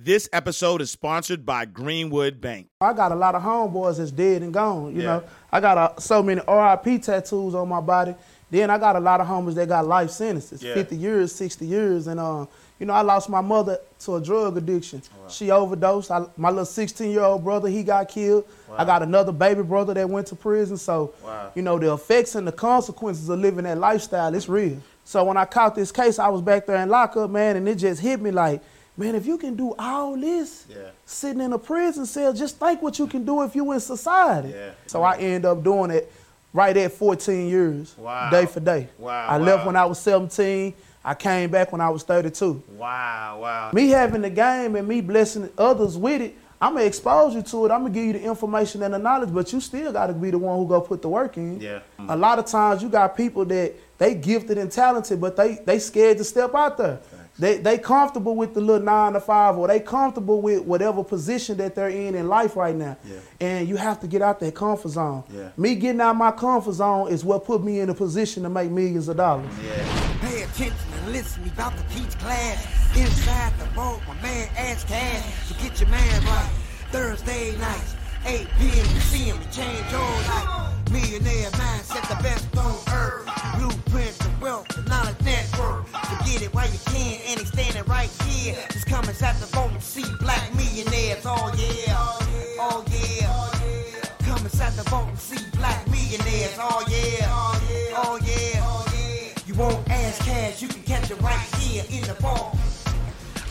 This episode is sponsored by Greenwood Bank. I got a lot of homeboys that's dead and gone. You Yeah. know, I got uh so many RIP tattoos on my body. Then I got a lot of homies that got life sentences, Yeah. 50 years, 60 years, and uh, you know, I lost my mother to a drug addiction. Oh, She overdosed. I, my little 16 year old brother, he got killed. I got another baby brother that went to prison. So, Wow. you know, the effects and the consequences of living that lifestyle, it's real. So when I caught this case, I was back there in lockup, man, and it just hit me like, man, if you can do all this Yeah. sitting in a prison cell, just think what you can do if you in society. Yeah. So I end up doing it right at 14 years, Wow. day for day. Wow, I left when I was 17. I came back when I was 32. Wow, wow. Me having the game and me blessing others with it, I'm gonna expose you to it. I'm gonna give you the information and the knowledge, but you still gotta be the one who go put the work in. Yeah. A lot of times you got people that they gifted and talented, but they they scared to step out there. They they comfortable with the little nine to five, or they comfortable with whatever position that they're in in life right now. Yeah. And you have to get out that comfort zone. Yeah. Me getting out my comfort zone is what put me in a position to make millions of dollars. Yeah. Pay attention and listen, we about to teach class. Inside the vault, my man Ash Cash. So get your man right. Thursday nights, 8 p.m. You see him, you change your life. Millionaire mindset, the best on earth. Blueprint to wealth, the knowledge network. So get it while you can, and he's standing right here. Come inside the and see black millionaires. Oh yeah, oh yeah. Come inside the and see black millionaires. Oh yeah, oh yeah. You won't Ash Cash, you can catch it right here in the vault.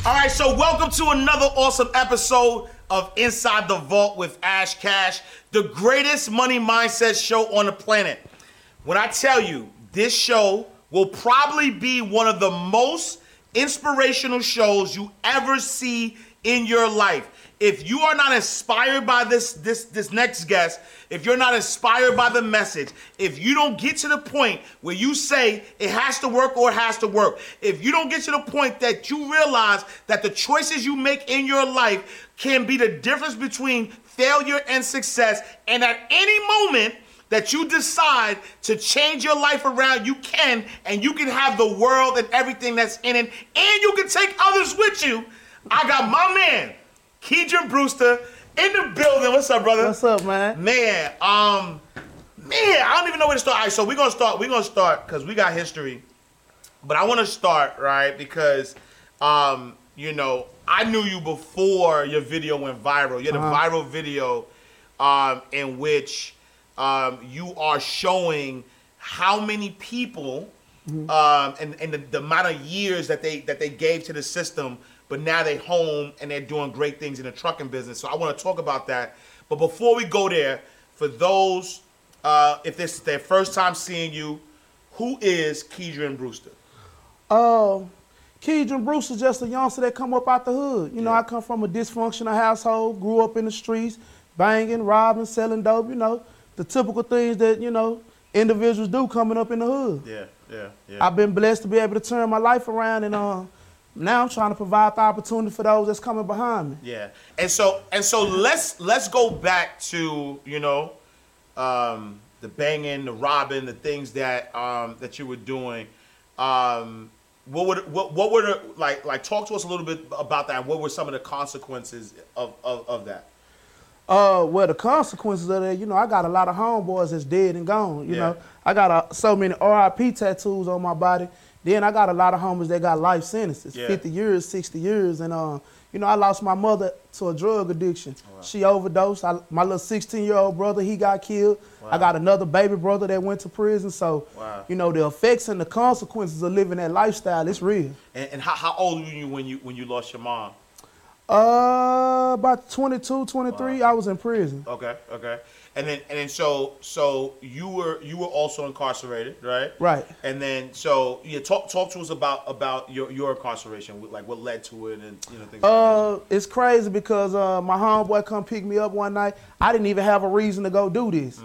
All right, so welcome to another awesome episode of Inside the Vault with Ash Cash, the greatest money mindset show on the planet. When I tell you, this show will probably be one of the most inspirational shows you ever see in your life. If you are not inspired by this this this next guest, if you're not inspired by the message, if you don't get to the point where you say it has to work or it has to work, if you don't get to the point that you realize that the choices you make in your life can be the difference between failure and success, and at any moment that you decide to change your life around, you can, and you can have the world and everything that's in it, and you can take others with you. I got my man, Keedron Brewster, in the building. What's up, brother? What's up, man? Man, um, man, I don't even know where to start. All right, so we're gonna start. We're gonna start because we got history, but I want to start right because, um, you know, I knew you before your video went viral. You had a Uh-huh. viral video, um, in which, um, you are showing how many people, um, and and the, the amount of years that they that they gave to the system, but now they're home and they're doing great things in the trucking business. So I want to talk about that. But before we go there, for those uh, if this is their first time seeing you, who is Keedron Brewster? Uh, Keedron is just a youngster that come up out the hood. You know, Yeah. I come from a dysfunctional household, grew up in the streets, banging, robbing, selling dope, you know, the typical things that, you know, individuals do coming up in the hood. Yeah, yeah, yeah. I've been blessed to be able to turn my life around and uh, now I'm trying to provide the opportunity for those that's coming behind me. Yeah, and so and so let's let's go back to you know um, the banging, the robbing, the things that um, that you were doing. Um, what would what what were the, like like talk to us a little bit about that? What were some of the consequences of of, of that? Uh, well, the consequences of that, you know, I got a lot of homeboys that's dead and gone. You Yeah. know, I got uh, so many RIP tattoos on my body. Then I got a lot of homies that got life sentences, Yeah. 50 years, 60 years, and uh, you know, I lost my mother to a drug addiction. Oh, She overdosed. I, my little 16 year old brother, he got killed. I got another baby brother that went to prison. So, Wow. you know, the effects and the consequences of living that lifestyle, it's real. And, and how, how old were you when you when you lost your mom? Uh, about 22, 23, I was in prison. Okay, okay. And then and then so so you were you were also incarcerated, right? Right. And then so yeah, talk talk to us about about your your incarceration, like what led to it, and you know things. like Uh, it's crazy because uh, my homeboy come pick me up one night. I didn't even have a reason to go do this.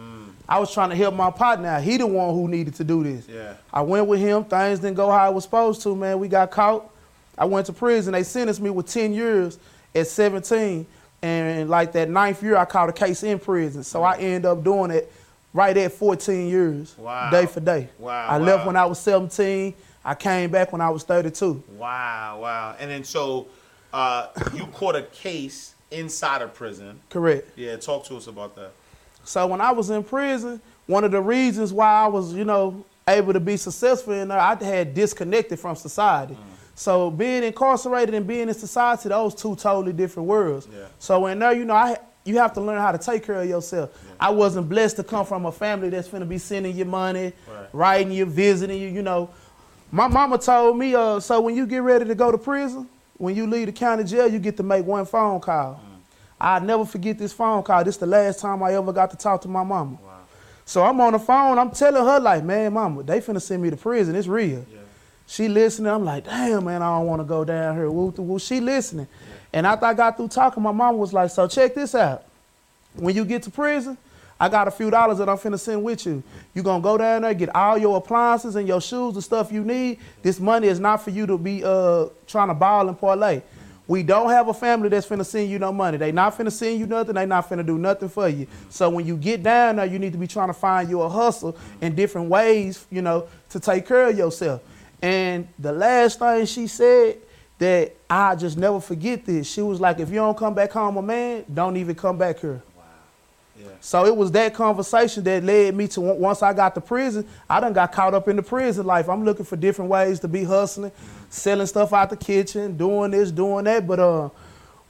I was trying to help my partner. out. He the one who needed to do this. Yeah. I went with him. Things didn't go how it was supposed to. Man, we got caught. I went to prison. They sentenced me with 10 years at 17. And like that ninth year, I caught a case in prison. So I end up doing it right at 14 years, Wow. day for day. Wow, I left when I was 17. I came back when I was 32. Wow, wow. And then so uh, you caught a case inside of prison. Correct. Yeah, talk to us about that. So when I was in prison, one of the reasons why I was, you know, able to be successful in there, I had disconnected from society. So being incarcerated and being in society, those two totally different worlds. Yeah. So in there, you know, I you have to learn how to take care of yourself. I wasn't blessed to come from a family that's finna be sending you money, Right. writing you, visiting you. You know, my mama told me, uh, so when you get ready to go to prison, when you leave the county jail, you get to make one phone call. I'll never forget this phone call. This is the last time I ever got to talk to my mama. Wow. So I'm on the phone. I'm telling her like, man, mama, they finna send me to prison. It's real. Yeah. She listening. I'm like, damn, man, I don't want to go down here. Woo, woo. She listening. And after I got through talking, my mama was like, so check this out. When you get to prison, I got a few dollars that I'm finna send with you. You gonna go down there, get all your appliances and your shoes, the stuff you need. This money is not for you to be uh trying to ball and parlay. We don't have a family that's finna send you no money. They not finna send you nothing. They not finna do nothing for you. So when you get down there, you need to be trying to find you a hustle in different ways, you know, to take care of yourself. And the last thing she said that I just never forget this. She was like, if you don't come back home a man, don't even come back here. Yeah. So it was that conversation that led me to once I got to prison, I done got caught up in the prison life. I'm looking for different ways to be hustling, selling stuff out the kitchen, doing this, doing that. But uh,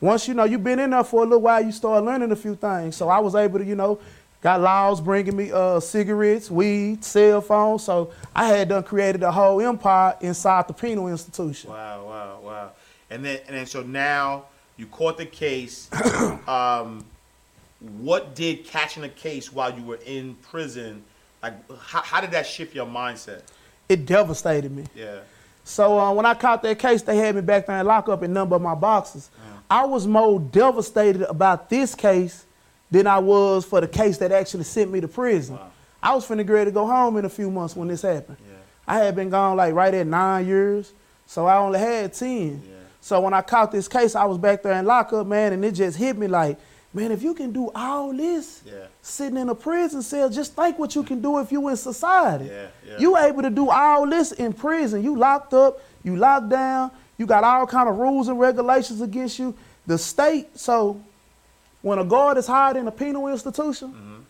once you know you've been in there for a little while, you start learning a few things. So I was able to, you know, got laws bringing me uh, cigarettes, weed, cell phones. So I had done created a whole empire inside the penal institution. Wow, wow, wow. And then and then so now you caught the case. um, what did catching a case while you were in prison? Like, how, how did that shift your mindset? It devastated me. Yeah. So uh, when I caught that case, they had me back there in lockup in number of my boxes. I was more devastated about this case than I was for the case that actually sent me to prison. Wow. I was finna get ready to go home in a few months when this happened. Yeah. I had been gone like right at nine years, so I only had 10. Yeah. So when I caught this case, I was back there in lockup, man, and it just hit me like, man, if you can do all this Yeah. sitting in a prison cell, just think what you can do if you in society. Yeah, yeah. You able to do all this in prison. You locked up, you locked down, you got all kind of rules and regulations against you. The state, so when a guard is hired in a penal institution, Mm-hmm.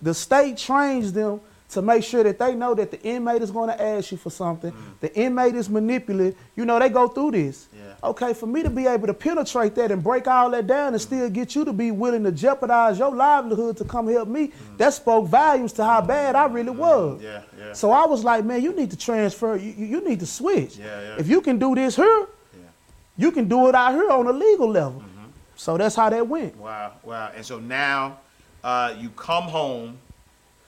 the state trains them to make sure that they know that the inmate is going to ask you for something. The inmate is manipulative. You know, they go through this. Mm. Yeah. Okay, for me to be able to penetrate that and break all that down and still get you to be willing to jeopardize your livelihood to come help me, that spoke volumes to how bad I really was. Mm. Yeah, yeah. So I was like, man, you need to transfer. You, you need to switch. Yeah, yeah. If you can do this here, Yeah. You can do it out here on a legal level. So that's how that went. Wow, wow. And so now uh, you come home,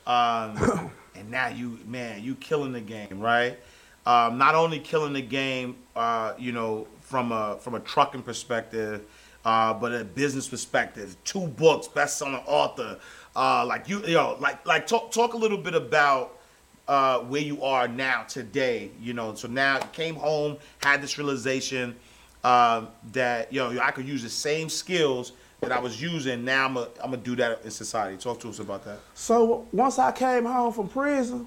um, and now you, man, you killing the game, right? Um, not only killing the game, uh, you know, from a from a trucking perspective, uh, but a business perspective. Two books, best-selling author. Uh, like you, you know, like like talk talk a little bit about uh, where you are now today. You know, so now you came home, had this realization um, that yo, I could use the same skills that I was using. Now I'm gonna I'm gonna do that in society. Talk to us about that. So once I came home from prison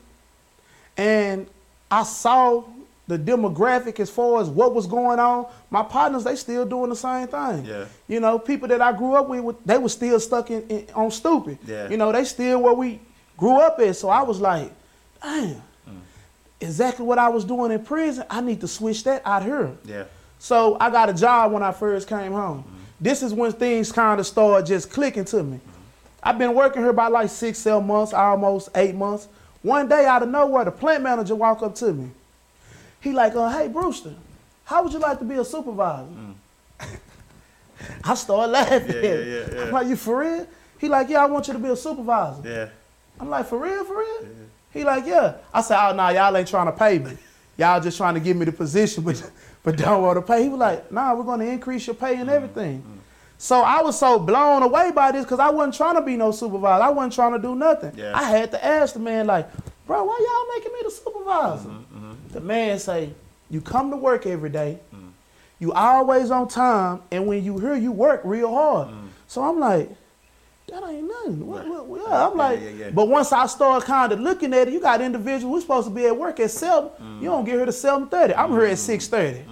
and I saw the demographic as far as what was going on, my partners, they still doing the same thing. Yeah. You know, people that I grew up with, they were still stuck in, in on stupid. Yeah. You know, they still where we grew up at. So I was like, damn, Mm. exactly what I was doing in prison, I need to switch that out here. Yeah. So I got a job when I first came home. Mm-hmm. This is when things kind of started just clicking to me. Mm-hmm. I've been working here about like six, seven months, almost eight months. One day out of nowhere, the plant manager walked up to me. He like, uh, hey Brewster, how would you like to be a supervisor? Mm. I started laughing. Yeah, yeah, yeah. I'm like, you for real? He like, yeah, I want you to be a supervisor. Yeah. I'm like, for real, for real? He like, yeah. I said, oh, nah, y'all ain't trying to pay me. Y'all just trying to give me the position, but but don't want to pay. He was like, nah, we're going to increase your pay and everything. So I was so blown away by this because I wasn't trying to be no supervisor. I wasn't trying to do nothing. Yeah. I had to ask the man, like, bro, why y'all making me the supervisor? Mm-hmm, mm-hmm. The man say, you come to work every day. You always on time, and when you here, you work real hard. Mm. So I'm like, that ain't nothing. What, what, what- I'm Yeah, like, yeah, yeah. but once I start kind of looking at it, you got individuals. We're supposed to be at work at seven. You mm. don't get here to seven thirty. I'm here at mm. six thirty.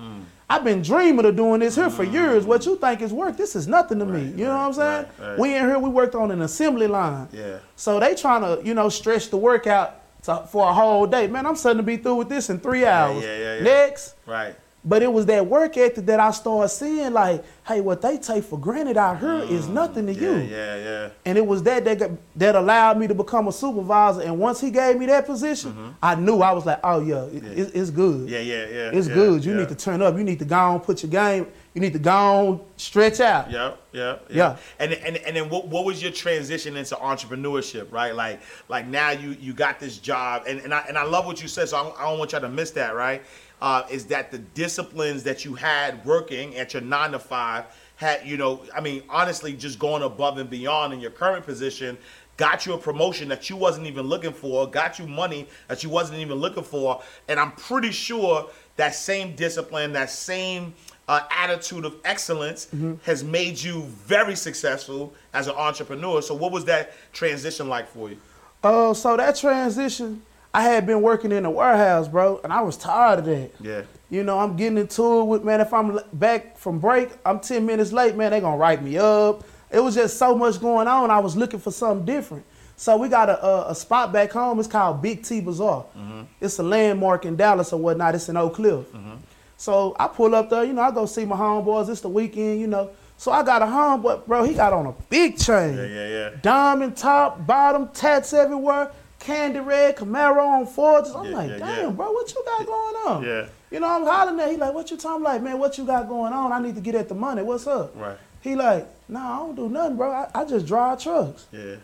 I've been dreaming of doing this here for years. What you think is work, this is nothing to me. Mm. Right, You know what I'm saying? right, right. We in here, we worked on an assembly line. Yeah. So they trying to, you know, stretch the workout to, for a whole day. Man, I'm starting to be through with this in three hours. yeah, yeah, yeah. Next. Right. But it was that work ethic that I started seeing, like, hey, what they take for granted out is nothing to Yeah, you. yeah, yeah. And it was that that, got, that allowed me to become a supervisor. And once he gave me that position, I knew I was like, oh yeah, it, it- it's good. Mm-hmm. Yeah, yeah, yeah. It's yeah, good. You yeah. need to turn up. You need to go on, put your game. You need to go on, stretch out. Yeah, yeah, Yeah. And and and then what, what was your transition into entrepreneurship, right? Like like now you you got this job, and and I and I love what you said, so I don't, I don't want y'all to miss that, right? Uh, is that the disciplines that you had working at your nine to five had you know? I mean, honestly, just going above and beyond in your current position. Got you a promotion that you wasn't even looking for, got you money that you wasn't even looking for, and I'm pretty sure that same discipline, that same uh, attitude of excellence has made you very successful as an entrepreneur. So, what was that transition like for you? Uh, so that transition, I had been working in a warehouse, bro, and I was tired of that. Yeah. You know, I'm getting into it with man. If I'm back from break, I'm 10 minutes late, man. They gonna write me up. It was just so much going on. I was looking for something different. So we got a, a, a spot back home. It's called Big T Bazaar. Mm-hmm. It's a landmark in Dallas or whatnot. It's in Oak Cliff. Mm-hmm. So I pull up there. You know, I go see my homeboys. It's the weekend. You know. So I got a homeboy, bro. He got on a big chain. Yeah, yeah, yeah. Diamond top, bottom, tats everywhere, candy red, Camaro on Fords. I'm Yeah, like, yeah, damn, yeah. bro, what you got going on? Yeah. You know, I'm hollering at. He like, what you talking like, man? What you got going on? I need to get at the money. What's up? Right. He like, nah, I don't do nothing, bro. I, I just drive trucks. Yeah.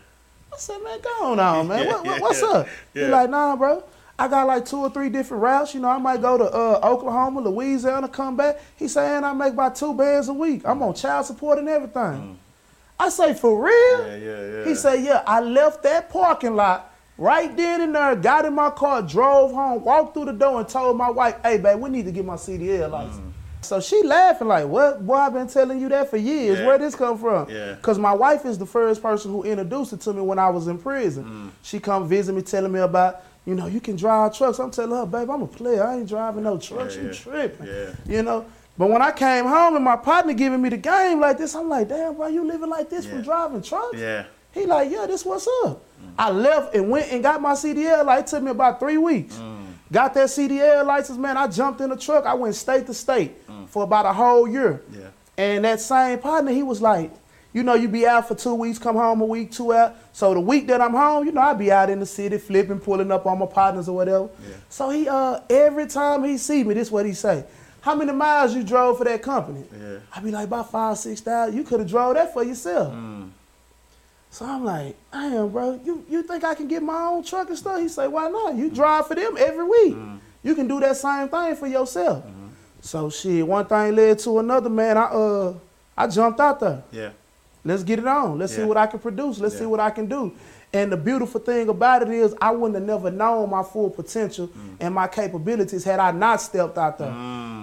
I said, man, go on, on man. What, what- what's up? He like, nah, bro. I got like two or three different routes. You know, I might go to uh, Oklahoma, Louisiana, come back. He saying I make about two bands a week. I'm on child support and everything. I say, for real? Mm. Yeah, yeah, yeah. He say, yeah, I left that parking lot right then and there, got in my car, drove home, walked through the door and told my wife, hey, babe, we need to get my CDL license. Mm. So she laughing like, what? Boy, I've been telling you that for years. Yeah. Where this come from? Yeah. Because my wife is the first person who introduced it to me when I was in prison. Mm. She come visit me, telling me about, you know, you can drive trucks. I'm telling her, babe, I'm a player. I ain't driving no trucks. Yeah, you yeah. tripping. Yeah. You know? But when I came home and my partner giving me the game like this, I'm like, damn, bro, you living like this from driving trucks? Yeah. He like, yeah, this what's up. I left and went and got my CDL. Like, it took me about three weeks. Got that CDL license, man. I jumped in the truck. I went state to state for about a whole year. Yeah. And that same partner, he was like, you know, you be out for two weeks, come home a week, two out. So the week that I'm home, you know, I be out in the city flipping, pulling up on my partners or whatever. Yeah. So he, uh, every time he see me, this what he say. How many miles you drove for that company? Yeah. I be like, about five, six thousand. You could have drove that for yourself. Mm. So I'm like, damn, bro, you, you think I can get my own truck and stuff? He say, why not? You drive for them every week. You can do that same thing for yourself. So shit, one thing led to another, man. I uh I jumped out there. Yeah. Let's get it on. Let's see what I can produce. Let's see what I can do. And the beautiful thing about it is I wouldn't have never known my full potential Mm. and my capabilities had I not stepped out there.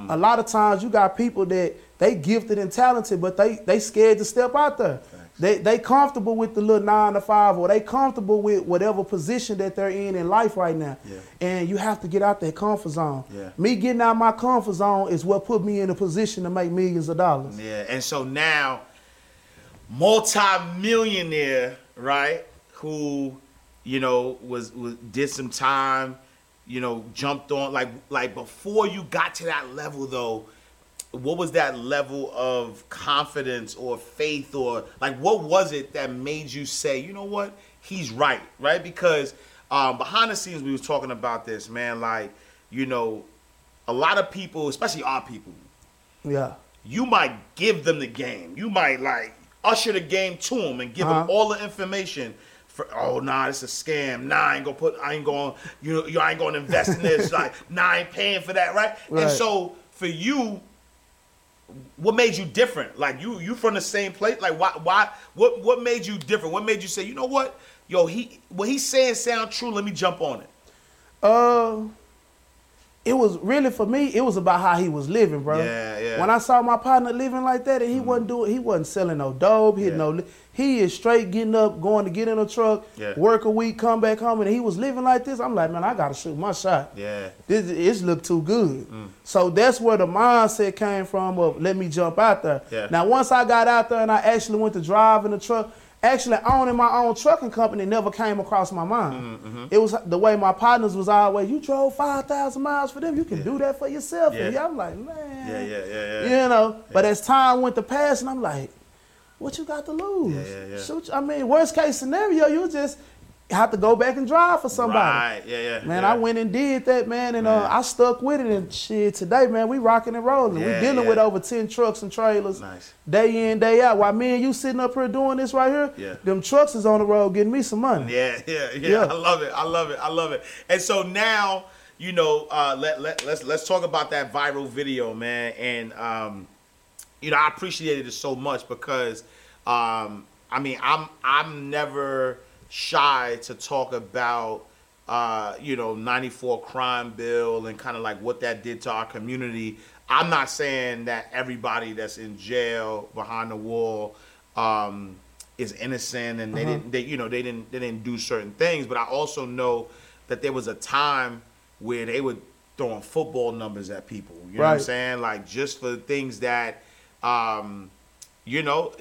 A lot of times you got people that they gifted and talented, but they they scared to step out there. They they comfortable with the little nine to five, or they comfortable with whatever position that they're in in life right now. Yeah. And you have to get out that comfort zone. Yeah. Me getting out my comfort zone is what put me in a position to make millions of dollars. Yeah, and so now, multi-millionaire, right? Who, you know, was, was did some time, you know, jumped on like like before you got to that level though. What was that level of confidence or faith or like what was it that made you say, you know what, he's right, right? Because um, behind the scenes we was talking about this, man. Like, you know, a lot of people, especially our people, Yeah. you might give them the game. You might like usher the game to them and give them Uh-huh. all the information. For oh nah, it's a scam. Nah, I ain't gonna put. I ain't gonna, You know, you I ain't gonna invest in this. like nah, I ain't paying for that, right? And so for you, what made you different? Like you, you from the same place? Like why? Why? What? What made you different? What made you say, you know what? Yo, he what he's saying sound true. Let me jump on it. Uh, it was really for me. It was about how he was living, bro. Yeah, yeah. When I saw my partner living like that, and he wasn't doing, he wasn't selling no dope. He had Yeah. no. He is straight getting up, going to get in a truck, Yeah. work a week, come back home, and he was living like this. I'm like, man, I gotta shoot my shot. Yeah. This it's look too good. Mm. So that's where the mindset came from of let me jump out there. Yeah. Now once I got out there and I actually went to drive in the truck, actually owning my own trucking company never came across my mind. Mm-hmm, It was the way my partners was always, you drove five thousand miles for them, you can do that for yourself. Yeah. yeah, I'm like, man. Yeah, yeah, yeah, yeah. You know, but as time went to pass, and I'm like, what you got to lose? Yeah, yeah, yeah. Shoot, I mean, worst case scenario, you just have to go back and drive for somebody. Right. Yeah, yeah. Man, yeah. I went and did that, man, and uh, I stuck with it. And shit, today, man, we rocking and rolling. Yeah, we dealing yeah. with over ten trucks and trailers, Nice. day in, day out. While me and you sitting up here doing this right here, Yeah. them trucks is on the road getting me some money. Yeah, yeah, yeah, Yeah. I love it. I love it. I love it. And so now, you know, uh, let let let's let's talk about that viral video, man. And um, you know, I appreciated it so much because, um, I mean, I'm I'm never shy to talk about. Uh, you know, 94 crime bill and kind of like what that did to our community. I'm not saying that everybody that's in jail behind the wall um, is innocent and they didn't they you know they didn't they didn't do certain things but i also know that there was a time where they were throwing football numbers at people you know what i'm saying like just for the things that um you know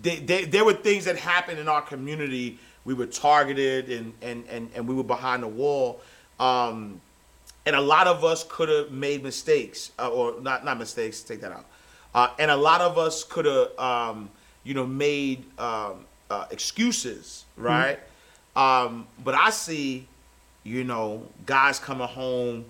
they, they, there were things that happened in our community. We were targeted and and and, and we were behind the wall. Um and a lot of us could have made mistakes uh, or not not mistakes take that out. Uh, and a lot of us could have um, you know made um, uh, excuses right? Um, but i see you know guys coming home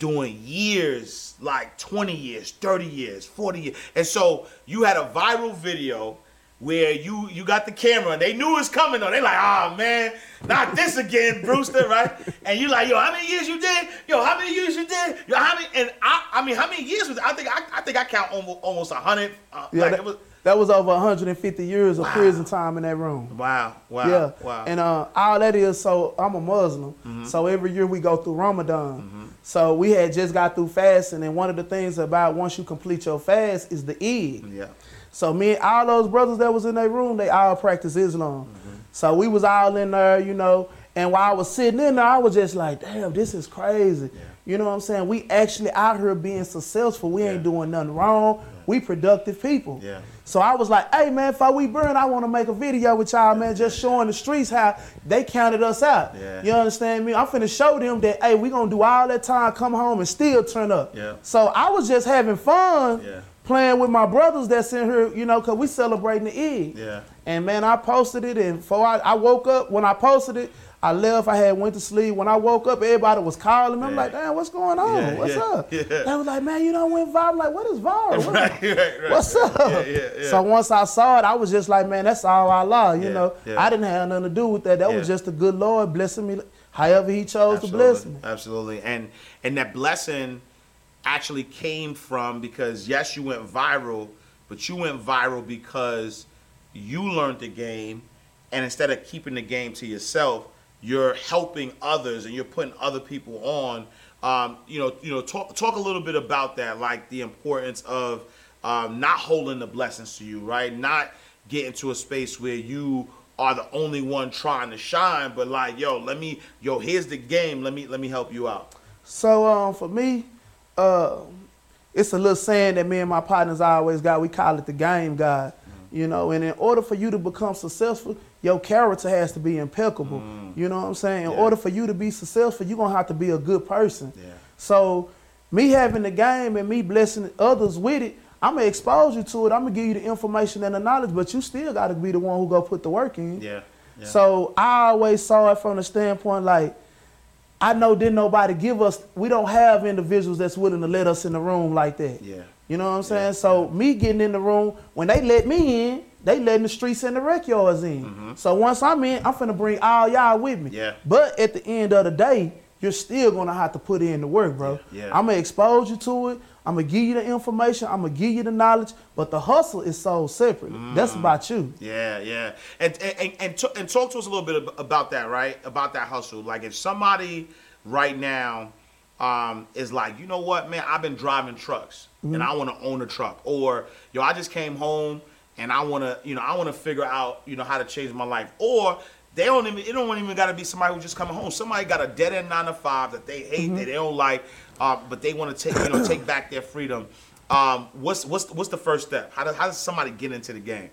doing years like 20 years 30 years 40 years and so you had a viral video where you you got the camera and they knew it was coming though. They like, oh man, not this again, Brewster, right? And you like, yo, how many years you did? Yo, how many years you did? Yo, how many? And I, I mean, how many years was? I think I, I think I count almost almost a hundred. Uh, Yeah, like that, it was. that was over 150 years of Wow. prison time in that room. Wow, wow, yeah, wow. and uh, all that is so I'm a Muslim, so every year we go through Ramadan. So we had just got through fasting, and one of the things about once you complete your fast is the Eid. yeah, So me and all those brothers that was in their room, they all practice Islam. So we was all in there, you know. And while I was sitting in there, I was just like, damn, this is crazy. Yeah. You know what I'm saying? We actually out here being successful. We ain't doing nothing wrong. We productive people. Yeah. So I was like, hey man, if I we burn, I want to make a video with y'all, man, just showing the streets how they counted us out. Yeah. You understand me? I'm finna show them that, hey, we gonna do all that time, come home and still turn up. Yeah. So I was just having fun Yeah. playing with my brothers that's in here, you know, cause we celebrating the Eid. Yeah. And man, I posted it, and before I, I woke up, when I posted it, I left. I had went to sleep. When I woke up, everybody was calling me. I'm Yeah. like, damn, what's going on? Yeah, what's yeah, up? They was like, man, you don't went viral. I'm like, what is viral? What- right, right, right. What's up? So once I saw it, I was just like, man, that's all Allah. You Yeah, know. I didn't have nothing to do with that. That was just the good Lord blessing me, however He chose to bless me. Absolutely. And and that blessing actually came from because yes, you went viral, but you went viral because you learned the game and instead of keeping the game to yourself, you're helping others and you're putting other people on. Um, you know, you know, talk talk a little bit about that, like the importance of um, not holding the blessings to you, right? Not getting to a space where you are the only one trying to shine, but like, yo, let me, yo, here's the game. Let me, let me help you out. So um, for me, uh, it's a little saying that me and my partners always got. We call it the game God. You know, and in order for you to become successful, your character has to be impeccable. Mm. You know what I'm saying? In Yeah. order for you to be successful, you're gonna have to be a good person. Yeah. So me having the game and me blessing others with it, I'm gonna expose you to it. I'm gonna give you the information and the knowledge, but you still gotta be the one who go put the work in. Yeah. yeah. So I always saw it from the standpoint like, I know didn't nobody give us. We don't have individuals that's willing to let us in the room like that. Yeah. You know what I'm saying? So me getting in the room when they let me in, they letting the streets and the rec yards in. So once I'm in, I'm finna bring all y'all with me. Mm-hmm. Yeah. But at the end of the day, you're still gonna have to put in the work, bro. Yeah, yeah. I'm gonna expose you to it. I'm gonna give you the information. I'm gonna give you the knowledge. But the hustle is so separate. That's Mm. about you. Yeah, yeah, and and and, and, talk to us a little bit about that, right? About that hustle. Like if somebody right now um, is like, you know what, man, I've been driving trucks and I want to own a truck, or yo, I just came home and I want to, you know, I want to figure out, you know, how to change my life, or they don't even, it don't even got to be somebody who's just coming home. Somebody got a dead end nine to five that they hate, that they don't like, uh, but they want to take, you know, take back their freedom. Um, what's what's what's the first step? How does how does somebody get into the game?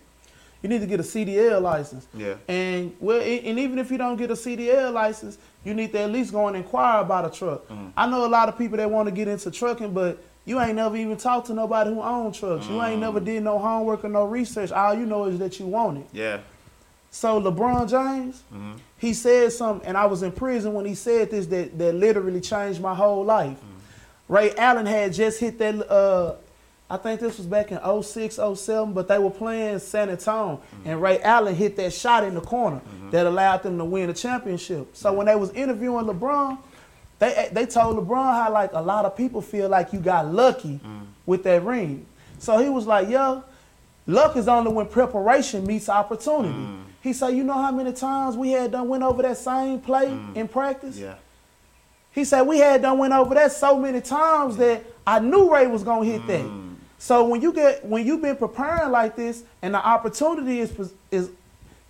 You need to get a CDL license. Yeah. And well, and even if you don't get a CDL license, you need to at least go and inquire about a truck. Mm. I know a lot of people that want to get into trucking, but you ain't never even talked to nobody who owns trucks. You ain't Mm. never did no homework or no research. All you know is that you want it. Yeah. So LeBron James, Mm-hmm. he said something, and I was in prison when he said this that, that literally changed my whole life. Mm-hmm. Ray Allen had just hit that. Uh, I think this was back in 06, 07, but they were playing San Antonio, Mm-hmm. and Ray Allen hit that shot in the corner that allowed them to win the championship. So when they was interviewing LeBron, they they told LeBron how like a lot of people feel like you got lucky Mm. with that ring. So he was like, "Yo, luck is only when preparation meets opportunity." Mm. He said, "You know how many times we had done went over that same play Mm. in practice?" Yeah. He said we had done went over that so many times that I knew Ray was gonna hit Mm. that. So when you get when you've been preparing like this and the opportunity is is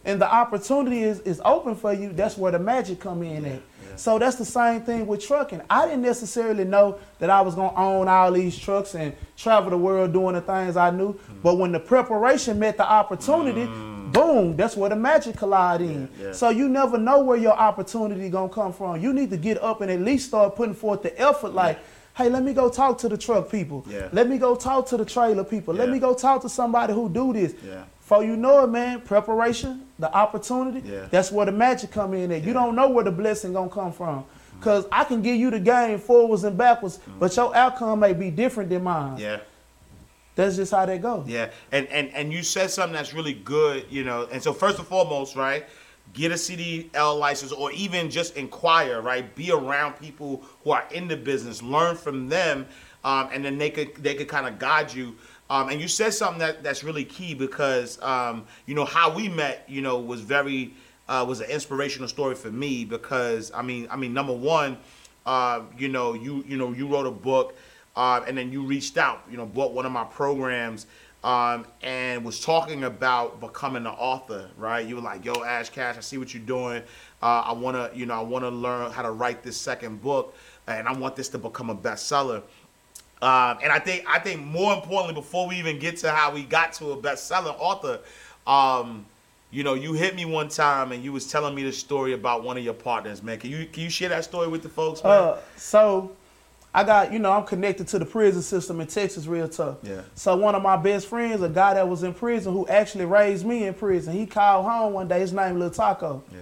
and the opportunity is, is open for you, that's where the magic come in at. So that's the same thing with trucking. I didn't necessarily know that I was gonna own all these trucks and travel the world doing the things I knew. Mm. But when the preparation met the opportunity, boom, that's where the magic collide in. Yeah, yeah. So you never know where your opportunity gonna come from. You need to get up and at least start putting forth the effort like, hey, let me go talk to the truck people. Yeah. Let me go talk to the trailer people. Let me go talk to somebody who do this. Yeah. For you know it, man, preparation, the opportunity, Yeah. that's where the magic come in at. You don't know where the blessing gonna come from. Cause I can give you the game forwards and backwards, but your outcome may be different than mine. Yeah. That's just how they go. Yeah, and and and you said something that's really good, you know. And so first and foremost, right, get a CDL license or even just inquire, right? Be around people who are in the business, learn from them, um, and then they could they could kind of guide you. Um, and you said something that that's really key because um, you know how we met, you know, was very uh, was an inspirational story for me because I mean I mean number one, uh, you know you you know you wrote a book uh, and then you reached out, you know, bought one of my programs, um, and was talking about becoming an author, right? You were like, "Yo, Ash Cash, I see what you're doing. Uh, I wanna, you know, I wanna learn how to write this second book, and I want this to become a bestseller." Um, and I think, I think more importantly, before we even get to how we got to a best-selling author, um, you know, you hit me one time and you was telling me the story about one of your partners, man. Can you can you share that story with the folks, man? Uh, so I got, you know, I'm connected to the prison system in Texas real tough. Yeah. So one of my best friends, a guy that was in prison who actually raised me in prison, he called home one day. His name Lil Taco. yeah.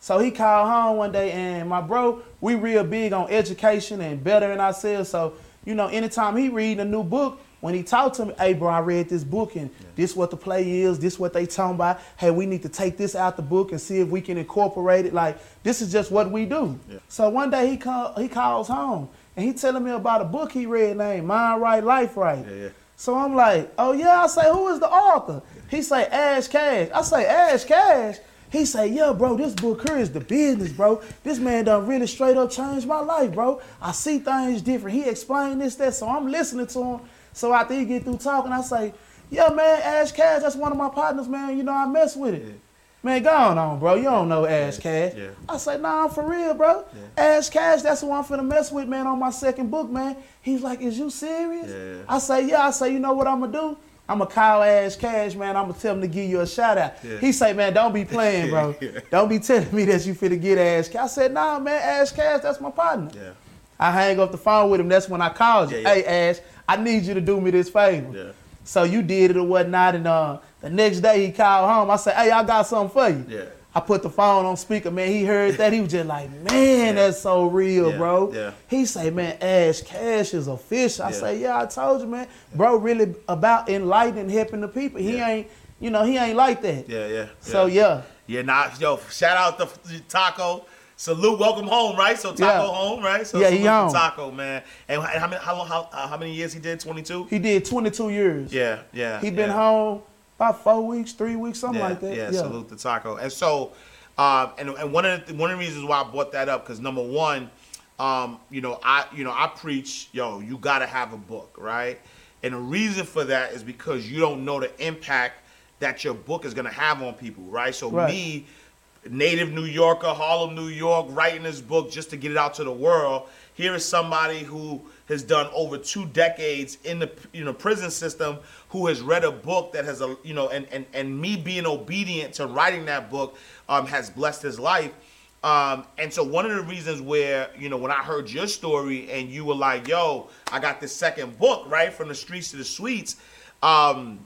So he called home one day, and my bro, we real big on education and bettering ourselves. So you know, anytime he read a new book, when he talked to me, hey bro, I read this book and this what the play is, this what they talking about. Hey, we need to take this out the book and see if we can incorporate it. Like this is just what we do. Yeah. So one day he call, he calls home and he telling me about a book he read named Mind Right, Life Right. Yeah, yeah. So I'm like, oh yeah. I say, who is the author? He say Ash Cash. I say Ash Cash. He say, yeah, bro, this book here is the business, bro. This man done really straight up changed my life, bro. I see things different. He explained this, that, so I'm listening to him. So after he get through talking, I say, yeah, man, Ash Cash, that's one of my partners, man. You know, I mess with it. Man, go on, on, bro. You don't know Ash Cash. yeah. I say, nah, I'm for real, bro. Ash Cash, that's who I'm finna mess with, man, on my second book, man. He's like, is you serious? Yeah. I say, yeah. I say, you know what I'm gonna do? I'm gonna call Ash Cash, man. I'm gonna tell him to give you a shout out. Yeah. He say, man, don't be playing, bro. Yeah. Don't be telling me that you finna get Ash Cash. I said, nah, man, Ash Cash, that's my partner. Yeah. I hang up the phone with him. That's when I called you. Yeah. Hey, Ash, I need you to do me this favor. So you did it or whatnot, and uh, the next day he called home. I said, hey, I got something for you. I put the phone on speaker, man. He heard that. He was just like, man, that's so real, bro. yeah. He say, man, Ash Cash is a fish. I say, yeah, I told you, man. Bro, really about enlightening, helping the people. He ain't, you know, he ain't like that. Yeah, yeah. So yeah, Yeah, nah, yo, shout out to Taco. Salute, welcome home, right? So Taco Yeah. home, right? So Yeah, he home. Taco, man. And how many how long how, uh, how many years he did? Twenty two. he did 22 years. Yeah, yeah. He been yeah. home about four weeks, three weeks, something yeah, like that. Yeah, salute the Taco. And so, um, and, and one of the one of the reasons why I brought that up because number one, um, you know, I you know I preach, yo, you gotta have a book, right? And the reason for that is because you don't know the impact that your book is gonna have on people, right? So Right. me, native New Yorker, Harlem, New York, writing this book just to get it out to the world. Here is somebody who has done over two decades in the you know prison system, who has read a book that has a you know, and and and me being obedient to writing that book um, has blessed his life. Um, and so one of the reasons where, you know, when I heard your story and you were like, yo, I got this second book, right? From the streets to the suites, um,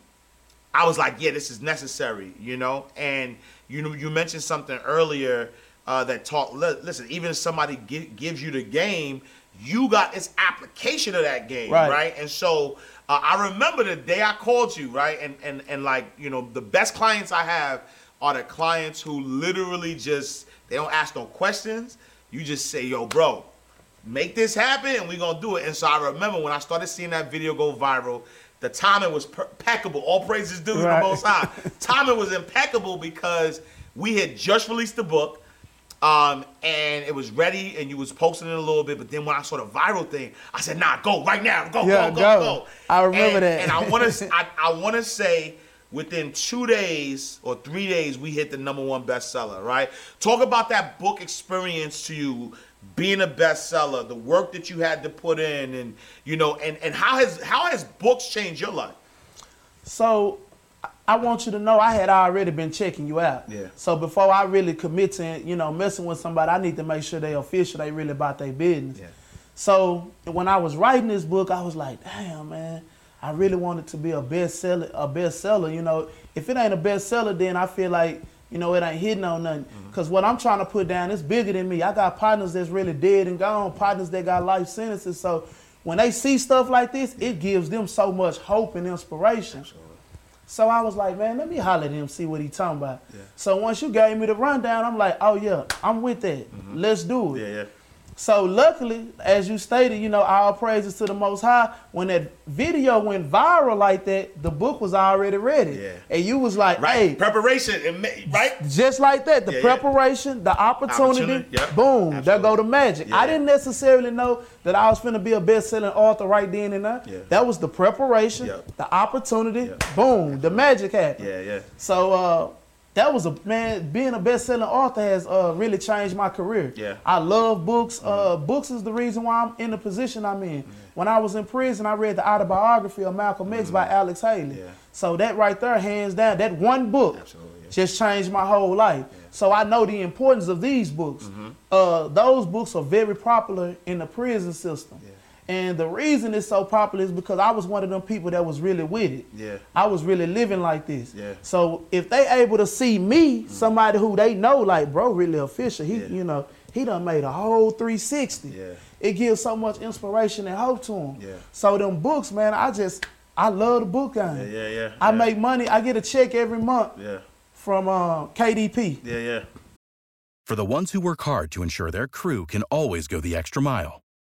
I was like, yeah, this is necessary, you know? And you know, you mentioned something earlier uh, that taught, listen, even if somebody gi- gives you the game, you got its application of that game, Right. right? And so uh, I remember the day I called you, right? And, and, and like, you know, the best clients I have are the clients who literally just, they don't ask no questions. You just say, yo, bro, make this happen and we're gonna do it. And so I remember when I started seeing that video go viral, the timing was per- impeccable. All praises due to the most high. timing was impeccable because we had just released the book. Um, and it was ready and you was posting it a little bit, but then when I saw the viral thing, I said, nah, go right now, go, Yeah, go, go, go. go. I remember And- that. And I wanna I, I wanna say within two days or three days, we hit the number one bestseller, right? Talk about that book experience to you being a bestseller, the work that you had to put in, and you know, and, and how has how has books changed your life? So I- want you to know I had already been checking you out. Yeah. So before I really commit to, you know, messing with somebody, I need to make sure they official, they really about their business. Yeah. So when I was writing this book, I was like, damn man, I really want it to be a bestseller, a bestseller. You know, if it ain't a bestseller, then I feel like, you know, it ain't hitting on nothing. Mm-hmm. Cause what I'm trying to put down is bigger than me. I got partners that's really dead and gone, partners that got life sentences. So when they see stuff like this, it gives them so much hope and inspiration. So I was like, man, let me holler at him, see what he talking about. Yeah. So once you gave me the rundown, I'm like, oh yeah, I'm with that. Mm-hmm. Let's do it. Yeah, yeah. So luckily, as you stated, you know, all praises to the Most High. When that video went viral like that, the book was already ready. Yeah. And you was like, Right. hey, Preparation, right? just like that, the Yeah, yeah. preparation, the opportunity, Opportunity, yep. boom, there go the magic. Yeah. I didn't necessarily know that I was finna be a best-selling author right then and there. Yeah. That was the preparation, Yep. the opportunity, Yep. boom, the magic happened. Yeah, yeah. So uh, that was a man. Being a best-selling author has uh, really changed my career. Yeah. I love books. Uh, books is the reason why I'm in the position I'm in. When I was in prison, I read the autobiography of Malcolm X by Alex Haley. Yeah. So that right there, hands down, that one book Absolutely, yeah. just changed my whole life. So I know the importance of these books. Mm-hmm. Uh, those books are very popular in the prison system. Yeah. And the reason it's so popular is because I was one of them people that was really with it. Yeah. I was really living like this. Yeah. So if they able to see me, somebody who they know, like bro, really official, he Yeah. you know, he done made a whole 360. Yeah. It gives so much inspiration and hope to them. Yeah. So them books, man, I just I love the book game. Yeah, yeah, yeah. I yeah. make money. I get a check every month Yeah, from uh, KDP. yeah, yeah. For the ones who work hard to ensure their crew can always go the extra mile,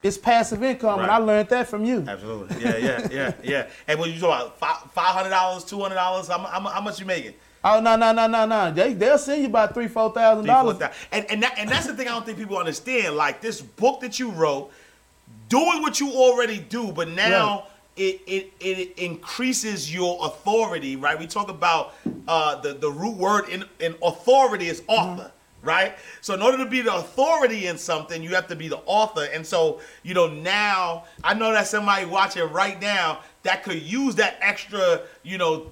It's passive income, and I learned that from you. Absolutely. Yeah, yeah, yeah, yeah. And when you talk about five hundred dollars, two hundred dollars, how, how, how much you making? Oh no no no no no! They they'll send you about three four thousand dollars. And and that, and that's the thing I don't think people understand. Like this book that you wrote, doing what you already do, but now it, it it increases your authority, right? We talk about uh, the the root word in in authority is author. Right, so in order to be the authority in something, you have to be the author, and so you know now I know that somebody watching right now that could use that extra, you know,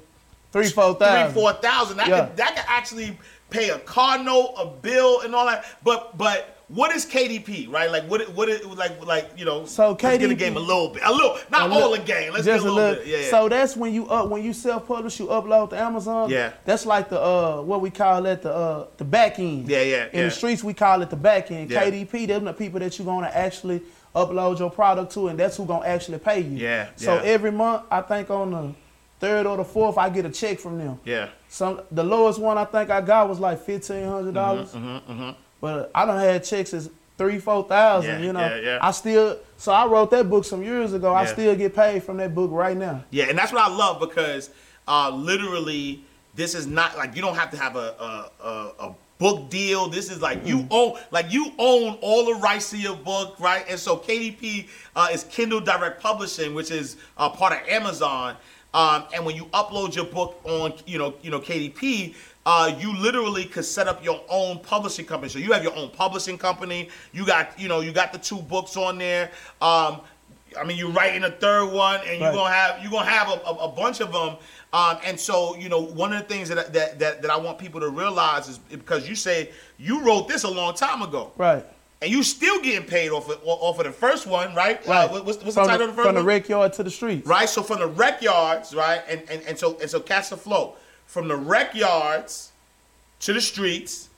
Three four three, thousand. four thousand. That Yeah. could that could actually pay a car note, a bill, and all that. But but what is KDP, right? Like what what is like like you know? So let's get the game a little bit, a little, not A all li- the game. Let's just get a little, bit. Yeah, yeah. So that's when you up when you self publish, you upload to Amazon. Yeah. That's like the uh what we call it the uh the back end. Yeah, yeah, In yeah. the streets we call it the back end. Yeah. KDP, them the people that you're gonna actually upload your product to, and that's who gonna actually pay you. Yeah, So every month, I think on the third or the fourth, I get a check from them. Yeah. Some the lowest one I think I got was like fifteen hundred dollars. Mm-hmm, But I don't had checks as three, four thousand. Yeah, you know, yeah, yeah. I still. So I wrote that book some years ago. I still get paid from that book right now. Yeah, and that's what I love because uh, literally, this is not like you don't have to have a a, a, a book deal. This is like you own like you own all the rights to your book, right? And so KDP uh, is Kindle Direct Publishing, which is uh, part of Amazon. Um, and when you upload your book on, you know, you know KDP, uh, you literally could set up your own publishing company. So you have your own publishing company. You got, you know, you got the two books on there. Um, I mean, you're writing a third one, and you're Right. gonna have you're gonna have a, a, a bunch of them. Um, and so, you know, one of the things that, that that that I want people to realize is because you say you wrote this a long time ago, Right. and you still getting paid off of, off of the first one, right? Uh, Right. what- what's what's the title the, of the first from the one? rec yard to the streets. right? So from the rec yards, right, and and, and so and so catch the flow from the rec yards to the streets,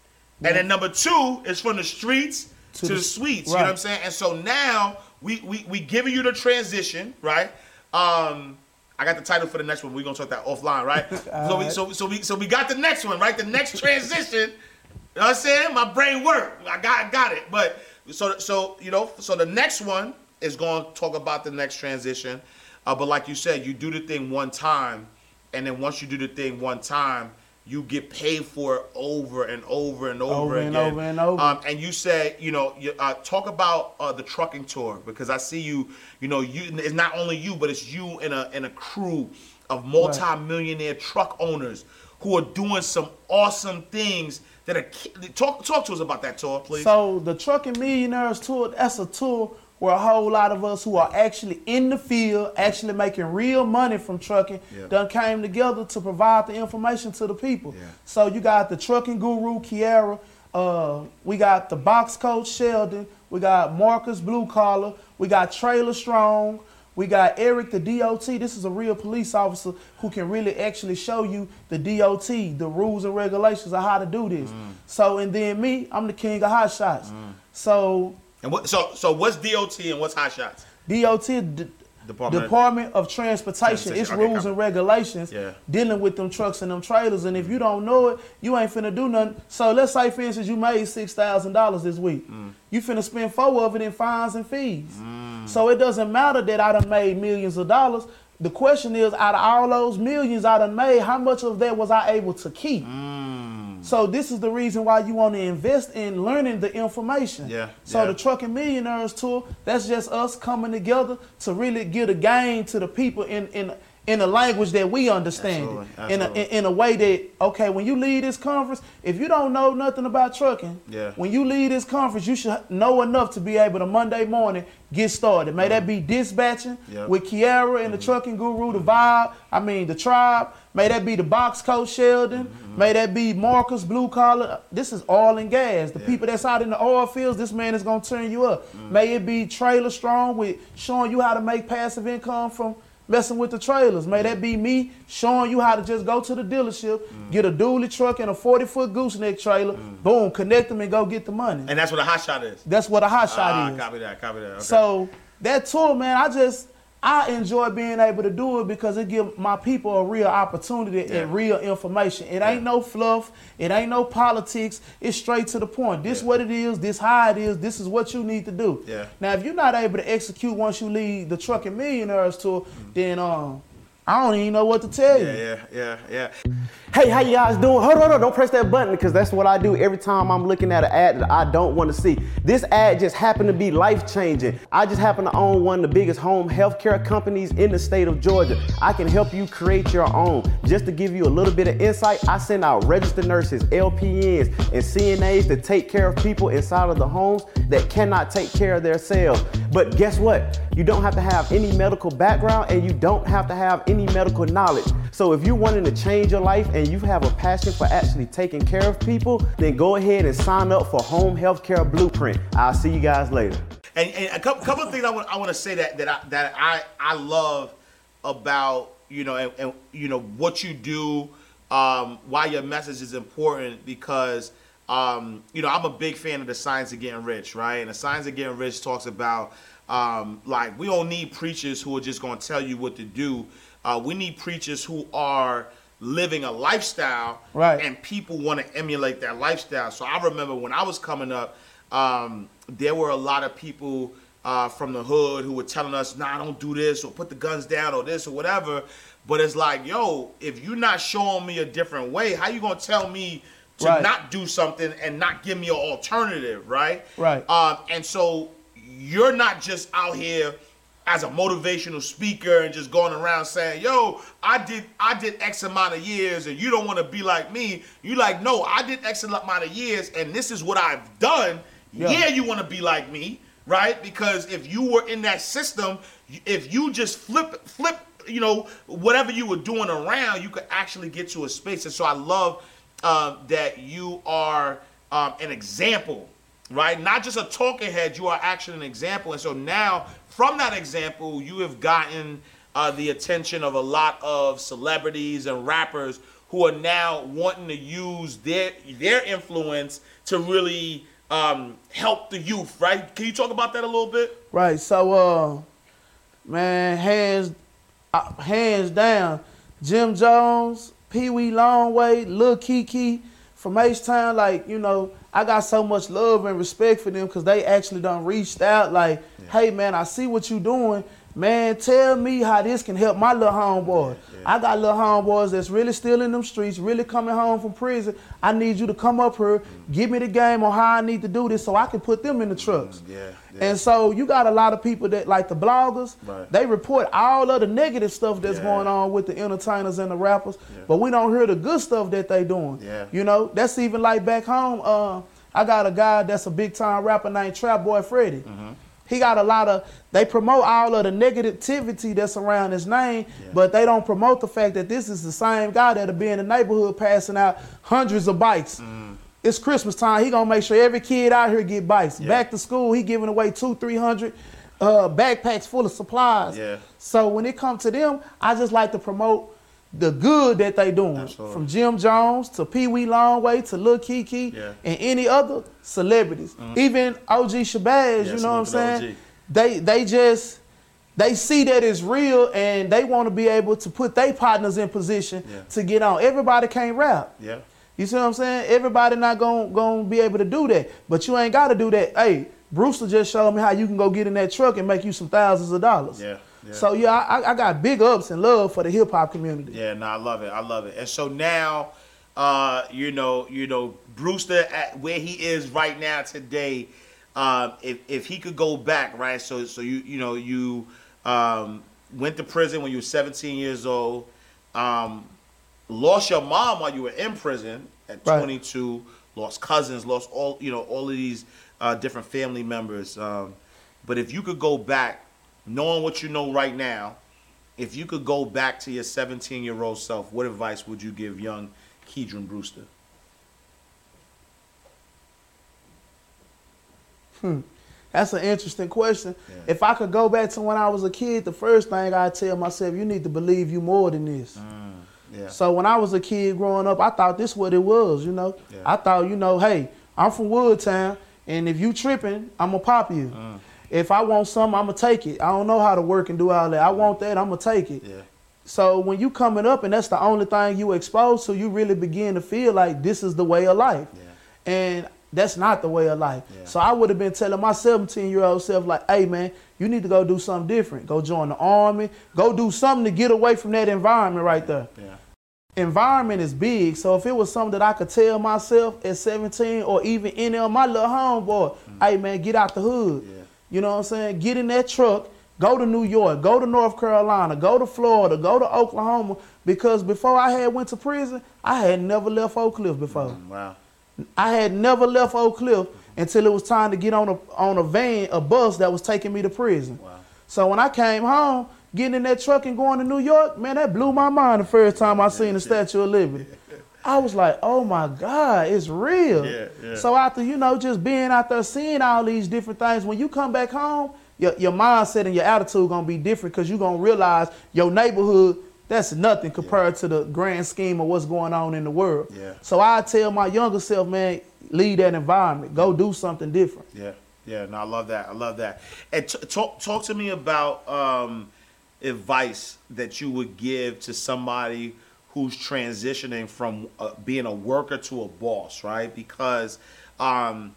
and then number two is from the streets to, To the, the- suites. You know what I'm saying? And so now we we we giving you the transition, right? Um, I got the title for the next one. We're gonna talk that offline, right? so, we, so so we so we got the next one, right? The next transition. You know what I'm saying? My brain worked. I got got it. But so so you know so the next one is going to talk about the next transition. Uh, but like you said, you do the thing one time, and then once you do the thing one time, you get paid for it over and over and over, Over and again. over and over. Um, and you said, you know, you, uh, talk about uh, the trucking tour because I see you. You know, you it's not only you, but it's you and a and a crew of multi-millionaire truck owners who are doing some awesome things that are talk talk to us about that tour, please. So the Trucking Millionaires Tour, that's a tour where a whole lot of us who are actually in the field, actually making real money from trucking, Yeah. done came together to provide the information to the people. Yeah. So you got the trucking guru Kiara, uh, we got the box coach Sheldon, we got Marcus Blue Collar, we got Trailer Strong, we got Eric the DOT. This is a real police officer who can really actually show you the DOT, the rules and regulations of how to do this. Mm. So and then me, I'm the king of hot shots. So and what, so so what's DOT and what's Hot Shots? DOT, D- Department Department, of- Transportation, it's Okay, rules and regulations Yeah. dealing with them trucks and them trailers. And if you don't know it, you ain't finna do nothing. So let's say, for instance, you made six thousand dollars this week. Mm. You finna spend four of it in fines and fees. So it doesn't matter that I done made millions of dollars. The question is, out of all those millions I done made, how much of that was I able to keep? Mm. So this is the reason why you want to invest in learning the information. Yeah, So yeah. the Trucking Millionaires Tour, that's just us coming together to really give a game to the people in in in a language that we understand. Absolutely, it. In a in, a way that okay, when you leave this conference, if you don't know nothing about trucking, Yeah. when you leave this conference, you should know enough to be able to Monday morning get started. May that be mm-hmm. dispatching Yep. with Kiara and the mm-hmm. trucking guru, the mm-hmm. vibe. I mean the tribe. May that be the box coach Sheldon. May that be Marcus Blue Collar. This is oil and gas. The people that's out in the oil fields, this man is gonna turn you up. Mm. May it be Trailer Strong with showing you how to make passive income from messing with the trailers. May that be me showing you how to just go to the dealership, get a dually truck and a 40 foot gooseneck trailer, boom, connect them and go get the money. And that's what a Hot Shot is. That's what a hot shot Ah, is. copy that. Copy that. Okay. So that tour, man, I just I enjoy being able to do it because it give my people a real opportunity Yeah. and real information. It ain't no fluff. It ain't no politics. It's straight to the point. This Yeah. what it is. This how it is. This is what you need to do. Yeah. Now, if you're not able to execute once you leave the Trucking Millionaires tour, then um, I don't even know what to tell you. yeah, yeah, yeah, yeah. Hey, how you guys doing? Hold on, hold on, don't press that button because that's what I do every time I'm looking at an ad that I don't want to see. This ad just happened to be life changing. I just happen to own one of the biggest home healthcare companies in the state of Georgia. I can help you create your own. Just to give you a little bit of insight, I send out registered nurses, LPNs, and CNAs to take care of people inside of the homes that cannot take care of themselves. But guess what? You don't have to have any medical background and you don't have to have any medical knowledge. So if you're wanting to change your life and you have a passion for actually taking care of people, then go ahead and sign up for Home Healthcare Blueprint. I'll see you guys later. And, and a couple, couple of things I want I want to say that that I, that I I love about you know and, and you know what you do, um, why your message is important because um, you know, I'm a big fan of the Science of Getting Rich, right? And the Science of Getting Rich talks about um, like we don't need preachers who are just going to tell you what to do. Uh, we need preachers who are living a lifestyle, Right. And people want to emulate that lifestyle. So I remember when I was coming up, um, there were a lot of people uh, from the hood who were telling us, "Nah, don't do this or put the guns down or this or whatever." But it's like, yo, if you're not showing me a different way, how you gonna tell me to Right. not do something and not give me an alternative, right? Right. Um, and so you're not just out here as a motivational speaker and just going around saying, "Yo, I did I did X amount of years, and you don't want to be like me." You like, no, I did X amount of years, and this is what I've done. Yeah. Yeah, you want to be like me, right? Because if you were in that system, if you just flip flip, you know, whatever you were doing around, you could actually get to a space. And so I love uh, that you are um, an example right? Not just a talking head, you are actually an example. And so now, from that example, you have gotten uh, the attention of a lot of celebrities and rappers who are now wanting to use their their influence to really um, help the youth, right? Can you talk about that a little bit? Right. So, uh, man, hands, uh, hands down, Jim Jones, Pee Wee Longway, Lil Keke from H Town. Like, you know, I got so much love and respect for them because they actually done reached out. Like, hey, man, I see what you doing. Man, tell me how this can help my little homeboy. I got little homeboys that's really still in them streets, really coming home from prison. I need you to come up here, give me the game on how I need to do this so I can put them in the trucks. Yeah, yeah. And so you got a lot of people that like the bloggers, Right. they report all of the negative stuff that's Yeah. going on with the entertainers and the rappers, but we don't hear the good stuff that they doing. Yeah. You know, that's even like back home. Uh, I got a guy that's a big time rapper named Trap Boy Freddy. Mm-hmm. He got a lot of they promote all of the negativity that's around his name, but they don't promote the fact that this is the same guy that'll be in the neighborhood passing out hundreds of bikes. Mm. It's Christmas time. He gonna make sure every kid out here get bikes. Yeah. Back to school, he giving away two, three hundred uh, backpacks full of supplies. Yeah. So when it comes to them, I just like to promote the good that they doing. Absolutely. From Jim Jones to Pee Wee Longway to Lil Keke Yeah. and any other celebrities. Even OG Shabazz, you know what I'm saying? OG. They they just they see that it's real and they want to be able to put their partners in position Yeah. to get on. Everybody can't rap. Yeah. You see what I'm saying? Everybody not gonna gonna be able to do that. But you ain't gotta do that. Hey, Brewster just showed me how you can go get in that truck and make you some thousands of dollars. Yeah, yeah. So yeah, I, I got big ups and love for the hip hop community. Yeah, no, I love it. I love it. And so now, uh, you know, you know, Brewster at where he is right now today, um, if if he could go back, right? So so you you know you um, went to prison when you were 17 years old, um, lost your mom while you were in prison at Right. 22, lost cousins, lost all you know all of these uh, different family members. Um, but if you could go back, knowing what you know right now, if you could go back to your 17 year old self, what advice would you give young Keedron Brewster? Hmm. That's an interesting question. Yeah. If I could go back to when I was a kid, the first thing I'd tell myself, you need to believe you more than this. Yeah. So when I was a kid growing up, I thought this what it was, you know. Yeah. I thought, you know, hey, I'm from Woodtown, and if you tripping, I'ma pop you. Uh. If I want something, I'ma take it. I don't know how to work and do all that. I want that, I'ma take it. yeah. So when you coming up and that's the only thing you exposed to, you really begin to feel like this is the way of life. Yeah. And that's not the way of life. Yeah. So I would have been telling my 17 year old self, like, hey man, you need to go do something different. Go join the army. Go do something to get away from that environment right there. Yeah. Environment is big. So if it was something that I could tell myself at 17 or even any of my little homeboy, mm. hey man, get out the hood. Yeah. You know what I'm saying? Get in that truck, go to New York, go to North Carolina, go to Florida, go to Oklahoma. Because before I had went to prison, I had never left Oak Cliff before. Mm, wow. I had never left Oak Cliff until it was time to get on a on a van, a bus that was taking me to prison. Wow. So when I came home, getting in that truck and going to New York, man, that blew my mind the first time I seen the Statue of Liberty. I was like, oh my God, it's real. Yeah, yeah. So after, you know, just being out there seeing all these different things, when you come back home, your, your mindset and your attitude gonna be different because you're gonna realize your neighborhood that's nothing compared to the grand scheme of what's going on in the world. Yeah. So I tell my younger self, man, leave that environment. Go do something different. Yeah, yeah. No, I love that. I love that. And t- talk talk to me about um, advice that you would give to somebody who's transitioning from uh, being a worker to a boss, right? Because um,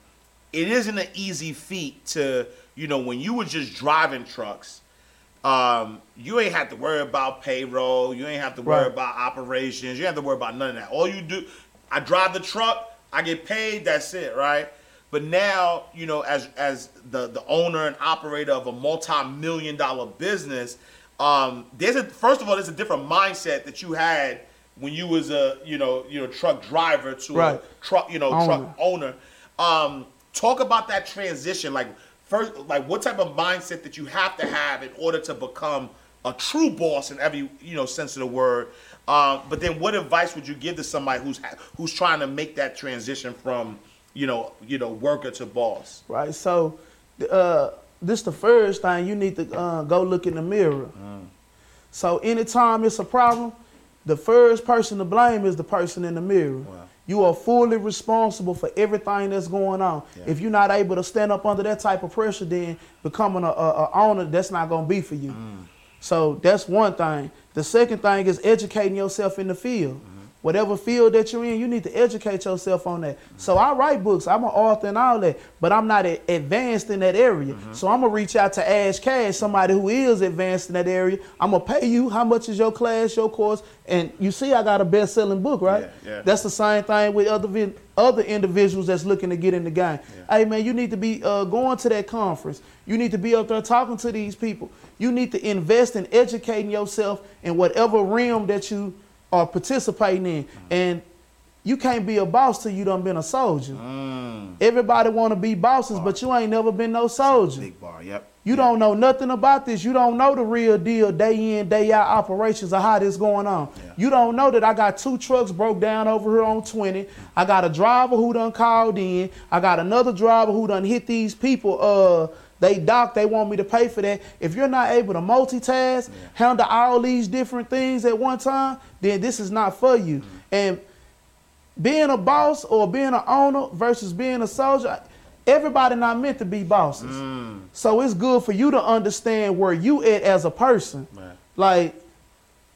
it isn't an easy feat to, you know, when you were just driving trucks. Um, you ain't have to worry about payroll. You ain't have to worry Right. about operations. You have to worry about none of that. All you do, I drive the truck, I get paid. That's it, right? But now, you know, as as the the owner and operator of a multi-million dollar business, um, there's a first of all, there's a different mindset that you had when you was a you know you know truck driver to Right. a truck you know Owner. truck owner. Um, talk about that transition, like first, like what type of mindset that you have to have in order to become a true boss in every you know sense of the word. Um, but then, what advice would you give to somebody who's ha- who's trying to make that transition from you know you know worker to boss? right? So, uh, this the first thing you need to uh, go look in the mirror. So, anytime it's a problem, the first person to blame is the person in the mirror. You are fully responsible for everything that's going on. If you're not able to stand up under that type of pressure, then becoming a, a, a owner, that's not going to be for you. Mm. So that's one thing. The second thing is educating yourself in the field. Whatever field that you're in, you need to educate yourself on that. So I write books. I'm an author and all that, but I'm not a- advanced in that area. So I'm gonna reach out to Ash Cash, somebody who is advanced in that area. I'm gonna pay you. How much is your class, your course? And you see, I got a best-selling book, right? Yeah, yeah. That's the same thing with other vi- other individuals that's looking to get in the game. Hey man, you need to be uh, going to that conference. You need to be up there talking to these people. You need to invest in educating yourself in whatever realm that you are participating in. And you can't be a boss till you done been a soldier. Everybody want to be bosses, but you ain't never been no soldier. Big bar. Yep. You don't know nothing about this. You don't know the real deal, day in, day out operations of how this going on. You don't know that I got two trucks broke down over here on 20. I got a driver who done called in. I got another driver who done hit these people. Uh, they dock. They want me to pay for that. If you're not able to multitask, handle all these different things at one time, then this is not for you. And being a boss or being an owner versus being a soldier, everybody not meant to be bosses. So it's good for you to understand where you at as a person. Right. Like,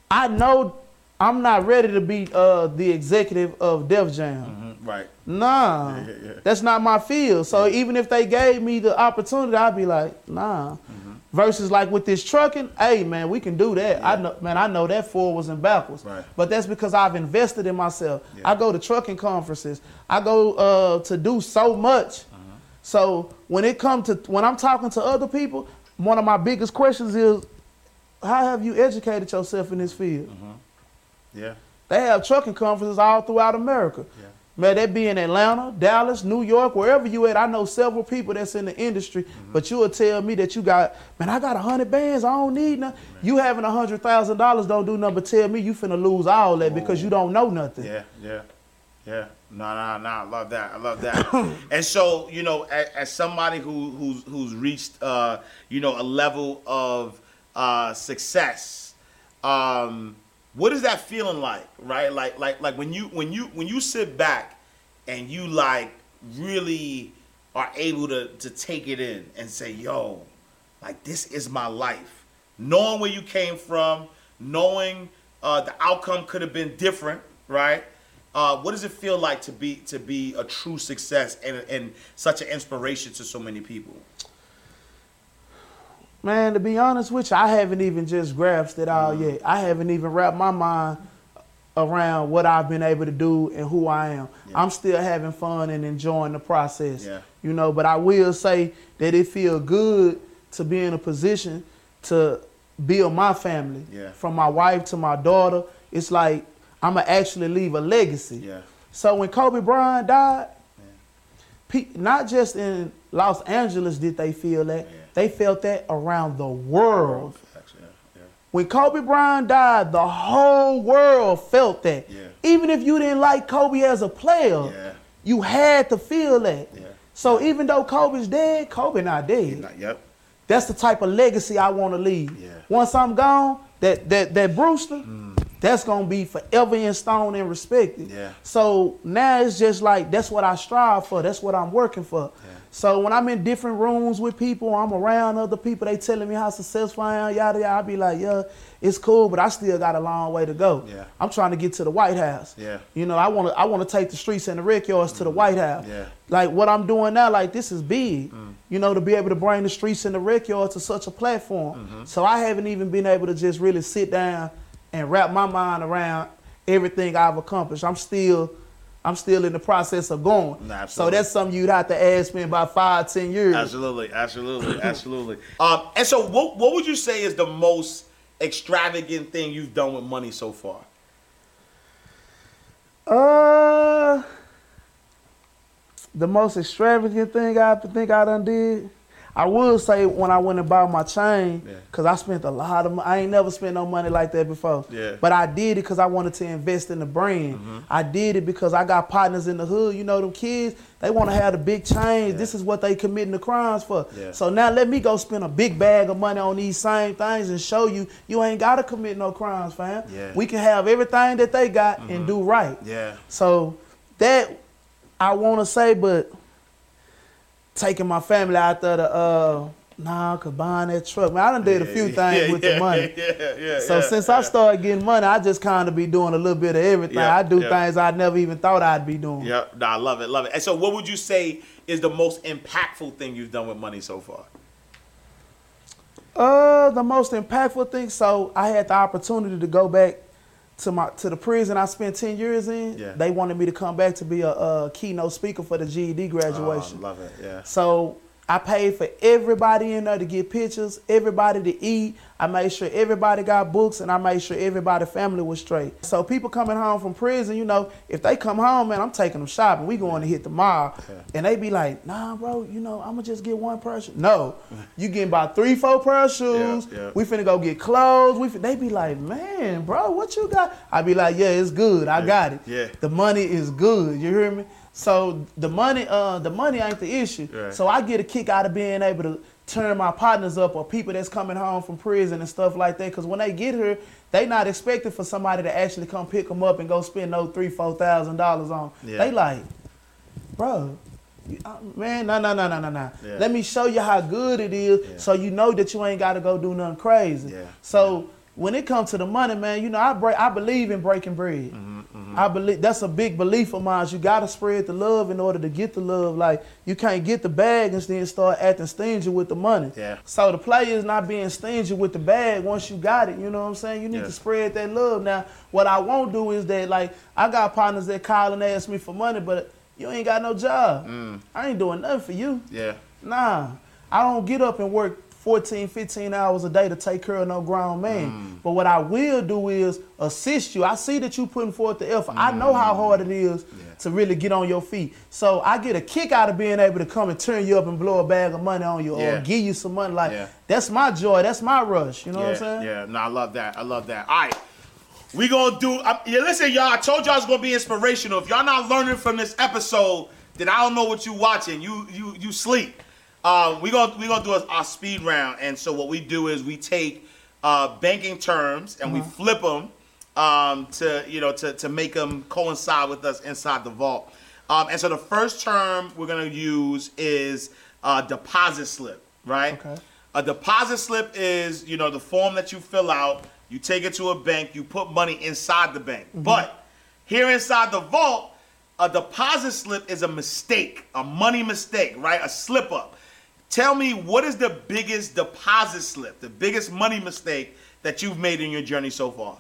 I know I'm not ready to be uh, the executive of Def Jam. Mhm, Right. Nah, yeah, yeah. that's not my field. So even if they gave me the opportunity, I'd be like, nah. Mm-hmm. Versus like with this trucking, hey man, we can do that. I know, man, I know that forwards and backwards. Right. But that's because I've invested in myself. Yeah. I go to trucking conferences. I go uh, to do so much. Uh-huh. So when it comes to when I'm talking to other people, one of my biggest questions is, how have you educated yourself in this field? Yeah. They have trucking conferences all throughout America. Yeah. Man, that be in Atlanta, Dallas, New York, wherever you at. I know several people that's in the industry, Mm-hmm. but you will tell me that you got, man, I got a hundred bands, I don't need nothing. You having a hundred thousand dollars don't do nothing but tell me you finna lose all that because you don't know nothing. Yeah, yeah, yeah. No, no, no. I love that. I love that. and so, you know, as, as somebody who who's who's reached, uh, you know, a level of uh, success, um, what is that feeling like? Right? Like, like, like when you when you when you sit back and you like really are able to to take it in and say, "Yo, like this is my life." Knowing where you came from, knowing uh, the outcome could have been different, right? Uh, what does it feel like to be to be a true success and, and such an inspiration to so many people? Man, to be honest with you, I haven't even just grasped it all yet. I haven't even wrapped my mind around what I've been able to do and who I am. I'm still having fun and enjoying the process. Yeah. You know, but I will say that it feels good to be in a position to build my family. Yeah. From my wife to my daughter. It's like I'ma actually leave a legacy. Yeah. So when Kobe Bryant died, pe- not just in Los Angeles did they feel that, they felt that around the world. Actually, yeah, When Kobe Bryant died, the whole world felt that. Yeah. Even if you didn't like Kobe as a player, Yeah. you had to feel that. Yeah. So even though Kobe's dead, Kobe not dead. Not- Yep. that's the type of legacy I want to leave. Yeah. Once I'm gone, that that that Brewster, hmm. that's gonna be forever in stone and respected. Yeah. So now it's just like that's what I strive for. That's what I'm working for. So when I'm in different rooms with people, I'm around other people. They telling me how successful I am. Yada yada. I be like, yeah, it's cool, but I still got a long way to go. Yeah. I'm trying to get to the White House. Yeah. You know, I want to I want to take the streets and the rec yards to the mm. White House. Yeah. Like what I'm doing now, like this is big. Mm. You know, to be able to bring the streets and the rec yards to such a platform. Mm-hmm. So I haven't even been able to just really sit down and wrap my mind around everything I've accomplished. I'm still I'm still in the process of going. Nah, so that's something you'd have to ask me about five, ten years. Absolutely, absolutely, absolutely. Um, and so, what what would you say is the most extravagant thing you've done with money so far? Uh, the most extravagant thing I think I done did. I will say when I went and bought my chain, Yeah. cause I spent a lot of money. I ain't never spent no money like that before. Yeah. Mm-hmm. But I did it cause I wanted to invest in the brand. I did it because I got partners in the hood. You know them kids, they want to have the big chains. This is what they committing the crimes for. Yeah. So now let me go spend a big bag of money on these same things and show you you ain't gotta commit no crimes, fam. Yeah. We can have everything that they got and do right. Yeah. So that I want to say, but taking my family out there to uh nah, cause buying that truck, man, I done did a few things Yeah, with yeah, the money. Yeah, yeah. So since. I started getting money, I just kind of be doing a little bit of everything. I do things I never even thought I'd be doing. Yeah, no, I love it, love it. And so, what would you say is the most impactful thing you've done with money so far? Uh, the most impactful thing. So I had the opportunity to go back to my to the prison I spent ten years in. Yeah. They wanted me to come back to be a, a keynote speaker for the GED oh, graduation. Oh, love it. Yeah. So I paid for everybody in there to get pictures, everybody to eat. I made sure everybody got books, and I made sure everybody family was straight. So people coming home from prison, you know, if they come home, man, I'm taking them shopping. We going to hit the mall, and they be like, Nah, bro, you know, I'ma just get one pair of shoes. No, you getting about three, four pair of shoes. Yeah, yeah. We finna go get clothes. We fin- they be like, Man, bro, what you got? I be like, Yeah, it's good. I got it. yeah. The money is good. You hear me? So the money, uh, the money ain't the issue. Right. So I get a kick out of being able to turn my partners up or people that's coming home from prison and stuff like that. Cause when they get here, they not expecting for somebody to actually come pick them up and go spend no three, four thousand dollars on. Yeah. They like, bro. you- uh, Man, no, no, no, no, no, no. Yeah. Let me show you how good it is, Yeah. so you know that you ain't got to go do nothing crazy. Yeah. So when it comes to the money, man, you know I break. I believe in breaking bread. Mm-hmm, I believe that's a big belief of mine. You gotta spread the love in order to get the love. Like you can't get the bag and then start acting stingy with the money. Yeah. So the player is not being stingy with the bag once you got it. You know what I'm saying? You need Yeah. to spread that love. Now, what I won't do is that like I got partners that call and ask me for money, but you ain't got no job. Mm. I ain't doing nothing for you. Yeah. Nah, I don't get up and work 14, 15 hours a day to take care of no grown man. Mm. But what I will do is assist you. I see that you putting forth the effort. I know how hard it is to really get on your feet. So I get a kick out of being able to come and turn you up and blow a bag of money on you Yeah. or give you some money. Like Yeah. that's my joy. That's my rush. You know yeah, what I'm saying? Yeah, no, I love that. I love that. All right. We gonna do. I, yeah, listen, y'all. I told y'all it's gonna be inspirational. If y'all not learning from this episode, then I don't know what you watching. You you you sleep. Uh, we gonna we gonna do a, our speed round, and so what we do is we take uh, banking terms and we flip them um, to you know to to make them coincide with us inside the vault. Um, and so the first term we're gonna use is uh, deposit slip, right? Okay. A deposit slip is, you know, the form that you fill out. You take it to a bank. You put money inside the bank. But here inside the vault, a deposit slip is a mistake, a money mistake, right? A slip up. Tell me what is the biggest deposit slip, the biggest money mistake that you've made in your journey so far?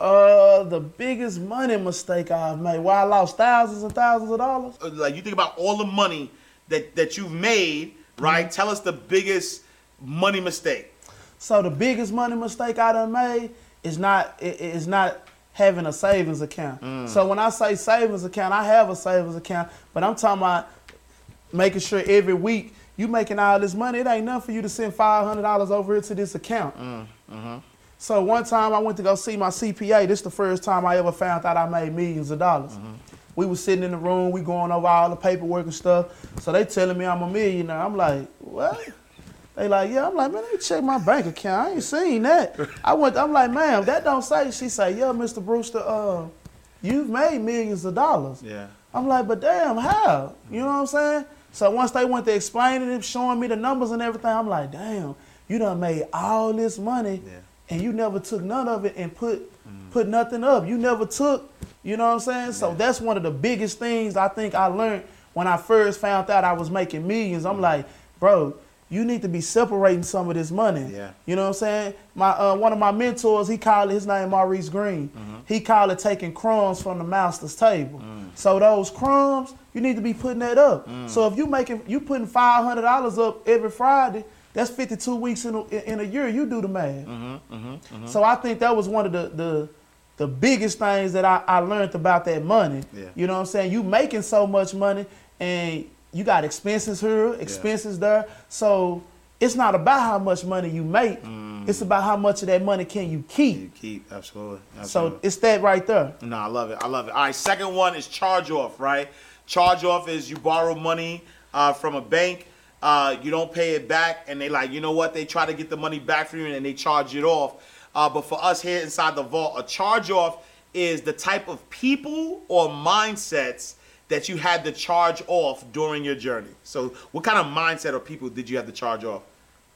Uh, the biggest money mistake I've made. Why I lost thousands and thousands of dollars. Uh, Like you think about all the money that that you've made, right? Tell us the biggest money mistake. So the biggest money mistake I done made is not is not having a savings account. Mm. So when I say savings account, I have a savings account, but I'm talking about making sure every week you making all this money. It ain't nothing for you to send five hundred dollars over here to this account. Mm, mm-hmm. So one time I went to go see my CPA. This the first time I ever found out I made millions of dollars. Mm-hmm. We was sitting in the room, we going over all the paperwork and stuff. So they telling me I'm a millionaire. I'm like, what? They like, yeah. I'm like, man, let me check my bank account. I ain't seen that. I went. I'm like, ma'am, that don't say. She say, yeah, Mr. Brewster, uh, you've made millions of dollars. Yeah. I'm like, but damn, how? You know what I'm saying? So once they went to explaining it, showing me the numbers and everything, I'm like, damn, you done made all this money Yeah. and you never took none of it and put put nothing up. You never took, you know what I'm saying? So that's one of the biggest things I think I learned when I first found out I was making millions. I'm mm. like, bro, you need to be separating some of this money. Yeah. You know what I'm saying? My uh, one of my mentors, he called it, his name Maurice Green. Mm-hmm. He called it taking crumbs from the master's table. Mm. So those crumbs, you need to be putting that up. Mm. So if you making you putting five hundred dollars up every Friday, that's fifty two weeks in a, in a year. You do the math. Mm-hmm, mm-hmm, so I think that was one of the the the biggest things that I, I learned about that money. Yeah. You know what I'm saying? You making so much money and you got expenses here, expenses there. So it's not about how much money you make. It's about how much of that money can you keep. You keep absolutely. So it's that right there. No, I love it. I love it. All right, second one is charge off, right? Charge off is you borrow money uh, from a bank, uh, you don't pay it back, and they like, you know what? They try to get the money back from you, and they charge it off. Uh, but for us here inside the vault, a charge off is the type of people or mindsets that you had to charge off during your journey. So, what kind of mindset or people did you have to charge off?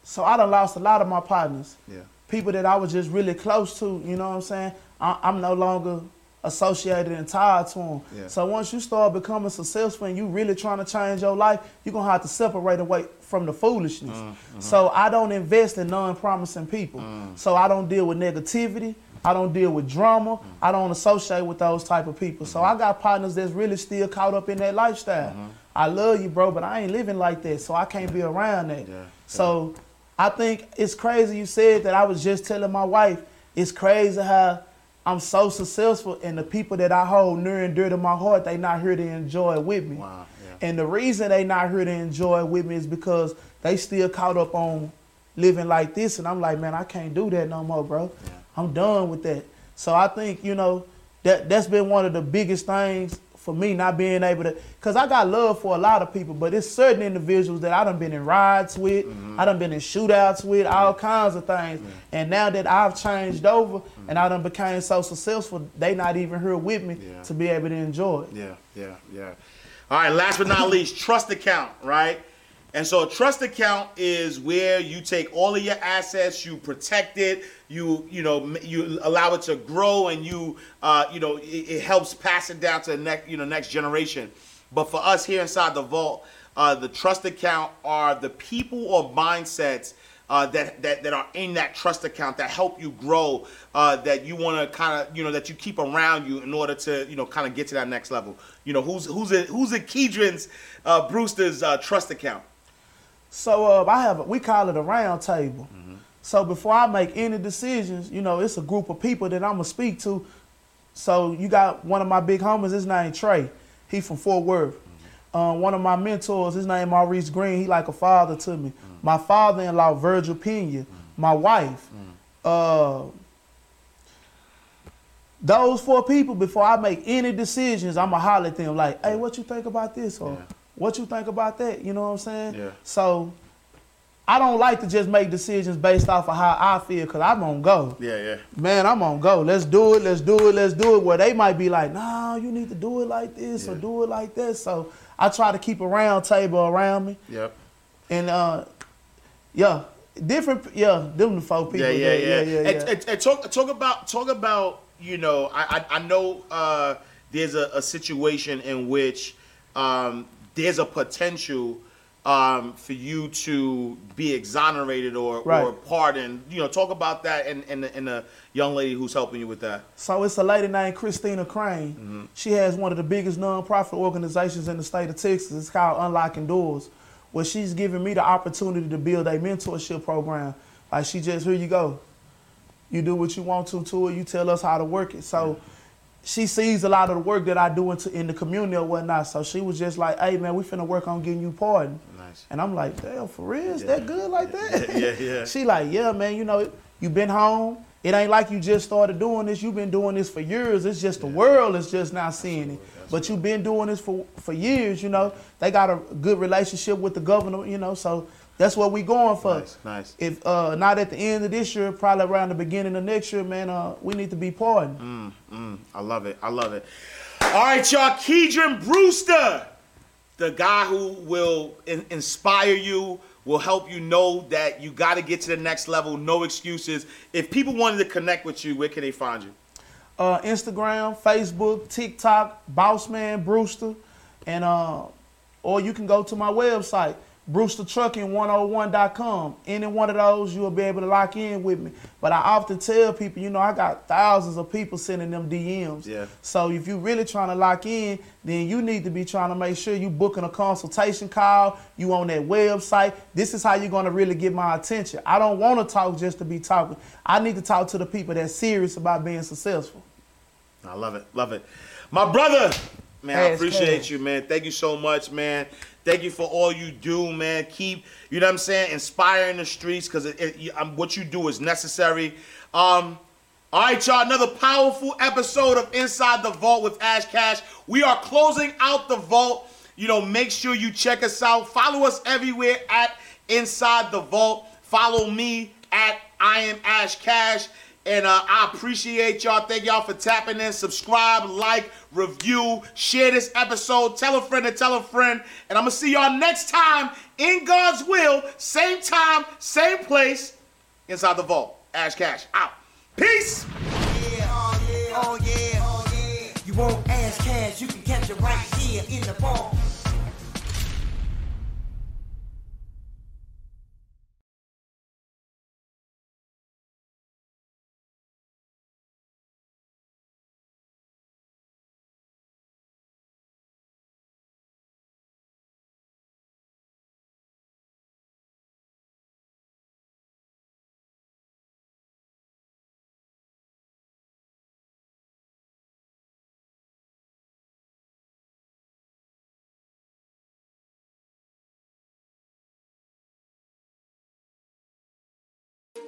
So I done lost a lot of my partners. Yeah. People that I was just really close to, you know what I'm saying? I, I'm no longer associated and tied to them. Yeah. So once you start becoming successful and you really trying to change your life, you're going to have to separate away from the foolishness. Mm-hmm. So I don't invest in non-promising people. Mm. So I don't deal with negativity. I don't deal with drama. I don't associate with those type of people. So I mm-hmm. got partners that's really still caught up in that lifestyle. Mm-hmm. I love you, bro, but I ain't living like that, so I can't be around that. Yeah, So I think it's crazy you said that. I was just telling my wife, it's crazy how I'm so successful and the people that I hold near and dear to my heart, they not here to enjoy it with me. Wow, yeah. And the reason they not here to enjoy it with me is because they still caught up on living like this. And I'm like, man, I can't do that no more, bro. I'm done with that. So I think, you know, that that's been one of the biggest things for me not being able to because I got love for a lot of people, but it's certain individuals that I done been in rides with, mm-hmm. I done been in shootouts with, all kinds of things. And now that I've changed over mm-hmm. and I done became so successful, they not even here with me Yeah. to be able to enjoy it. Yeah, yeah, yeah. All right, last but not least, trust account, right? And so a trust account is where you take all of your assets, you protect it, you you know you allow it to grow, and you uh, you know it, it helps pass it down to the next you know next generation. But for us here inside the vault, uh, the trust account are the people or mindsets uh, that, that that are in that trust account that help you grow, uh, that you want to kind of you know that you keep around you in order to you know kind of get to that next level. You know who's who's in, who's in Kedron's uh, Brewster's uh, trust account. So uh, I have a, we call it a round table. So before I make any decisions, you know, it's a group of people that I'm gonna speak to. So you got one of my big homies, his name Trey. He from Fort Worth. Um, one of my mentors, his name Maurice Green. He like a father to me. My father-in-law Virgil Pena. My wife. Uh, those four people, before I make any decisions, I'ma holler at them like, "Hey, what you think about this?" or Yeah. "What you think about that?" You know what I'm saying? Yeah. So I don't like to just make decisions based off of how I feel, cause I'm on go. Yeah, yeah. Man, I'm on go. Let's do it. Let's do it. Let's do it. Where they might be like, "No, you need to do it like this or do it like this." So I try to keep a round table around me, Yep. and uh, yeah, different. Yeah, them the four people. Yeah, yeah, that- yeah. yeah, yeah, And, and- and talk talk about talk about you know I I, I know uh, there's a, a situation in which um, there's a potential um, for you to be exonerated or, or pardoned. You know, talk about that and and the, and the young lady who's helping you with that. So it's a lady named Christina Crain. Mm-hmm. She has one of the biggest nonprofit organizations in the state of Texas. It's called Unlocking Doors, where she's giving me the opportunity to build a mentorship program. Like she just, here you go. You do what you want to to it. You tell us how to work it. So she sees a lot of the work that I do into, in the community or whatnot. So she was just like, hey man, we finna work on getting you pardoned. Nice. And I'm like, damn, for real? Is that good like that? Yeah, yeah. she like, yeah, man, you know, you been home. It ain't like you just started doing this. You've been doing this for years. It's just the world is just now seeing it. But you've been doing this for, for years, you know. They got a good relationship with the governor, you know, so That's what we going for. Nice, nice. If uh, not at the end of this year, probably around the beginning of next year, man, uh, we need to be partying. I love it. I love it. All right, y'all. Keedron Brewster, the guy who will in- inspire you, will help you know that you got to get to the next level. No excuses. If people wanted to connect with you, where can they find you? uh, Instagram, Facebook, TikTok, Bossman Brewster, and uh, or you can go to my website, BrewsterTrucking101.com. Any one of those, you'll be able to lock in with me. But I often tell people, you know, I got thousands of people sending them DMs. Yeah. So if you're really trying to lock in, then you need to be trying to make sure you booking a consultation call. You on that website. This is how you're gonna really get my attention. I don't want to talk just to be talking. I need to talk to the people that's serious about being successful. I love it. Love it. My brother, man, I appreciate yes. you, man. Thank you so much, man. Thank you for all you do, man. Keep, you know what I'm saying, inspiring the streets because um, what you do is necessary. Um, all right, y'all, another powerful episode of Inside the Vault with Ash Cash. We are closing out the vault. You know, make sure you check us out. Follow us everywhere at Inside the Vault. Follow me at I am Ash Cash. And uh, I appreciate y'all. Thank y'all for tapping in. Subscribe, like, review, share this episode. Tell a friend to tell a friend. And I'm going to see y'all next time in God's will. Same time, same place. Inside the Vault. Ash Cash out. Peace. Yeah, oh yeah, oh yeah, oh yeah. You cash, you can catch it right here in the ball.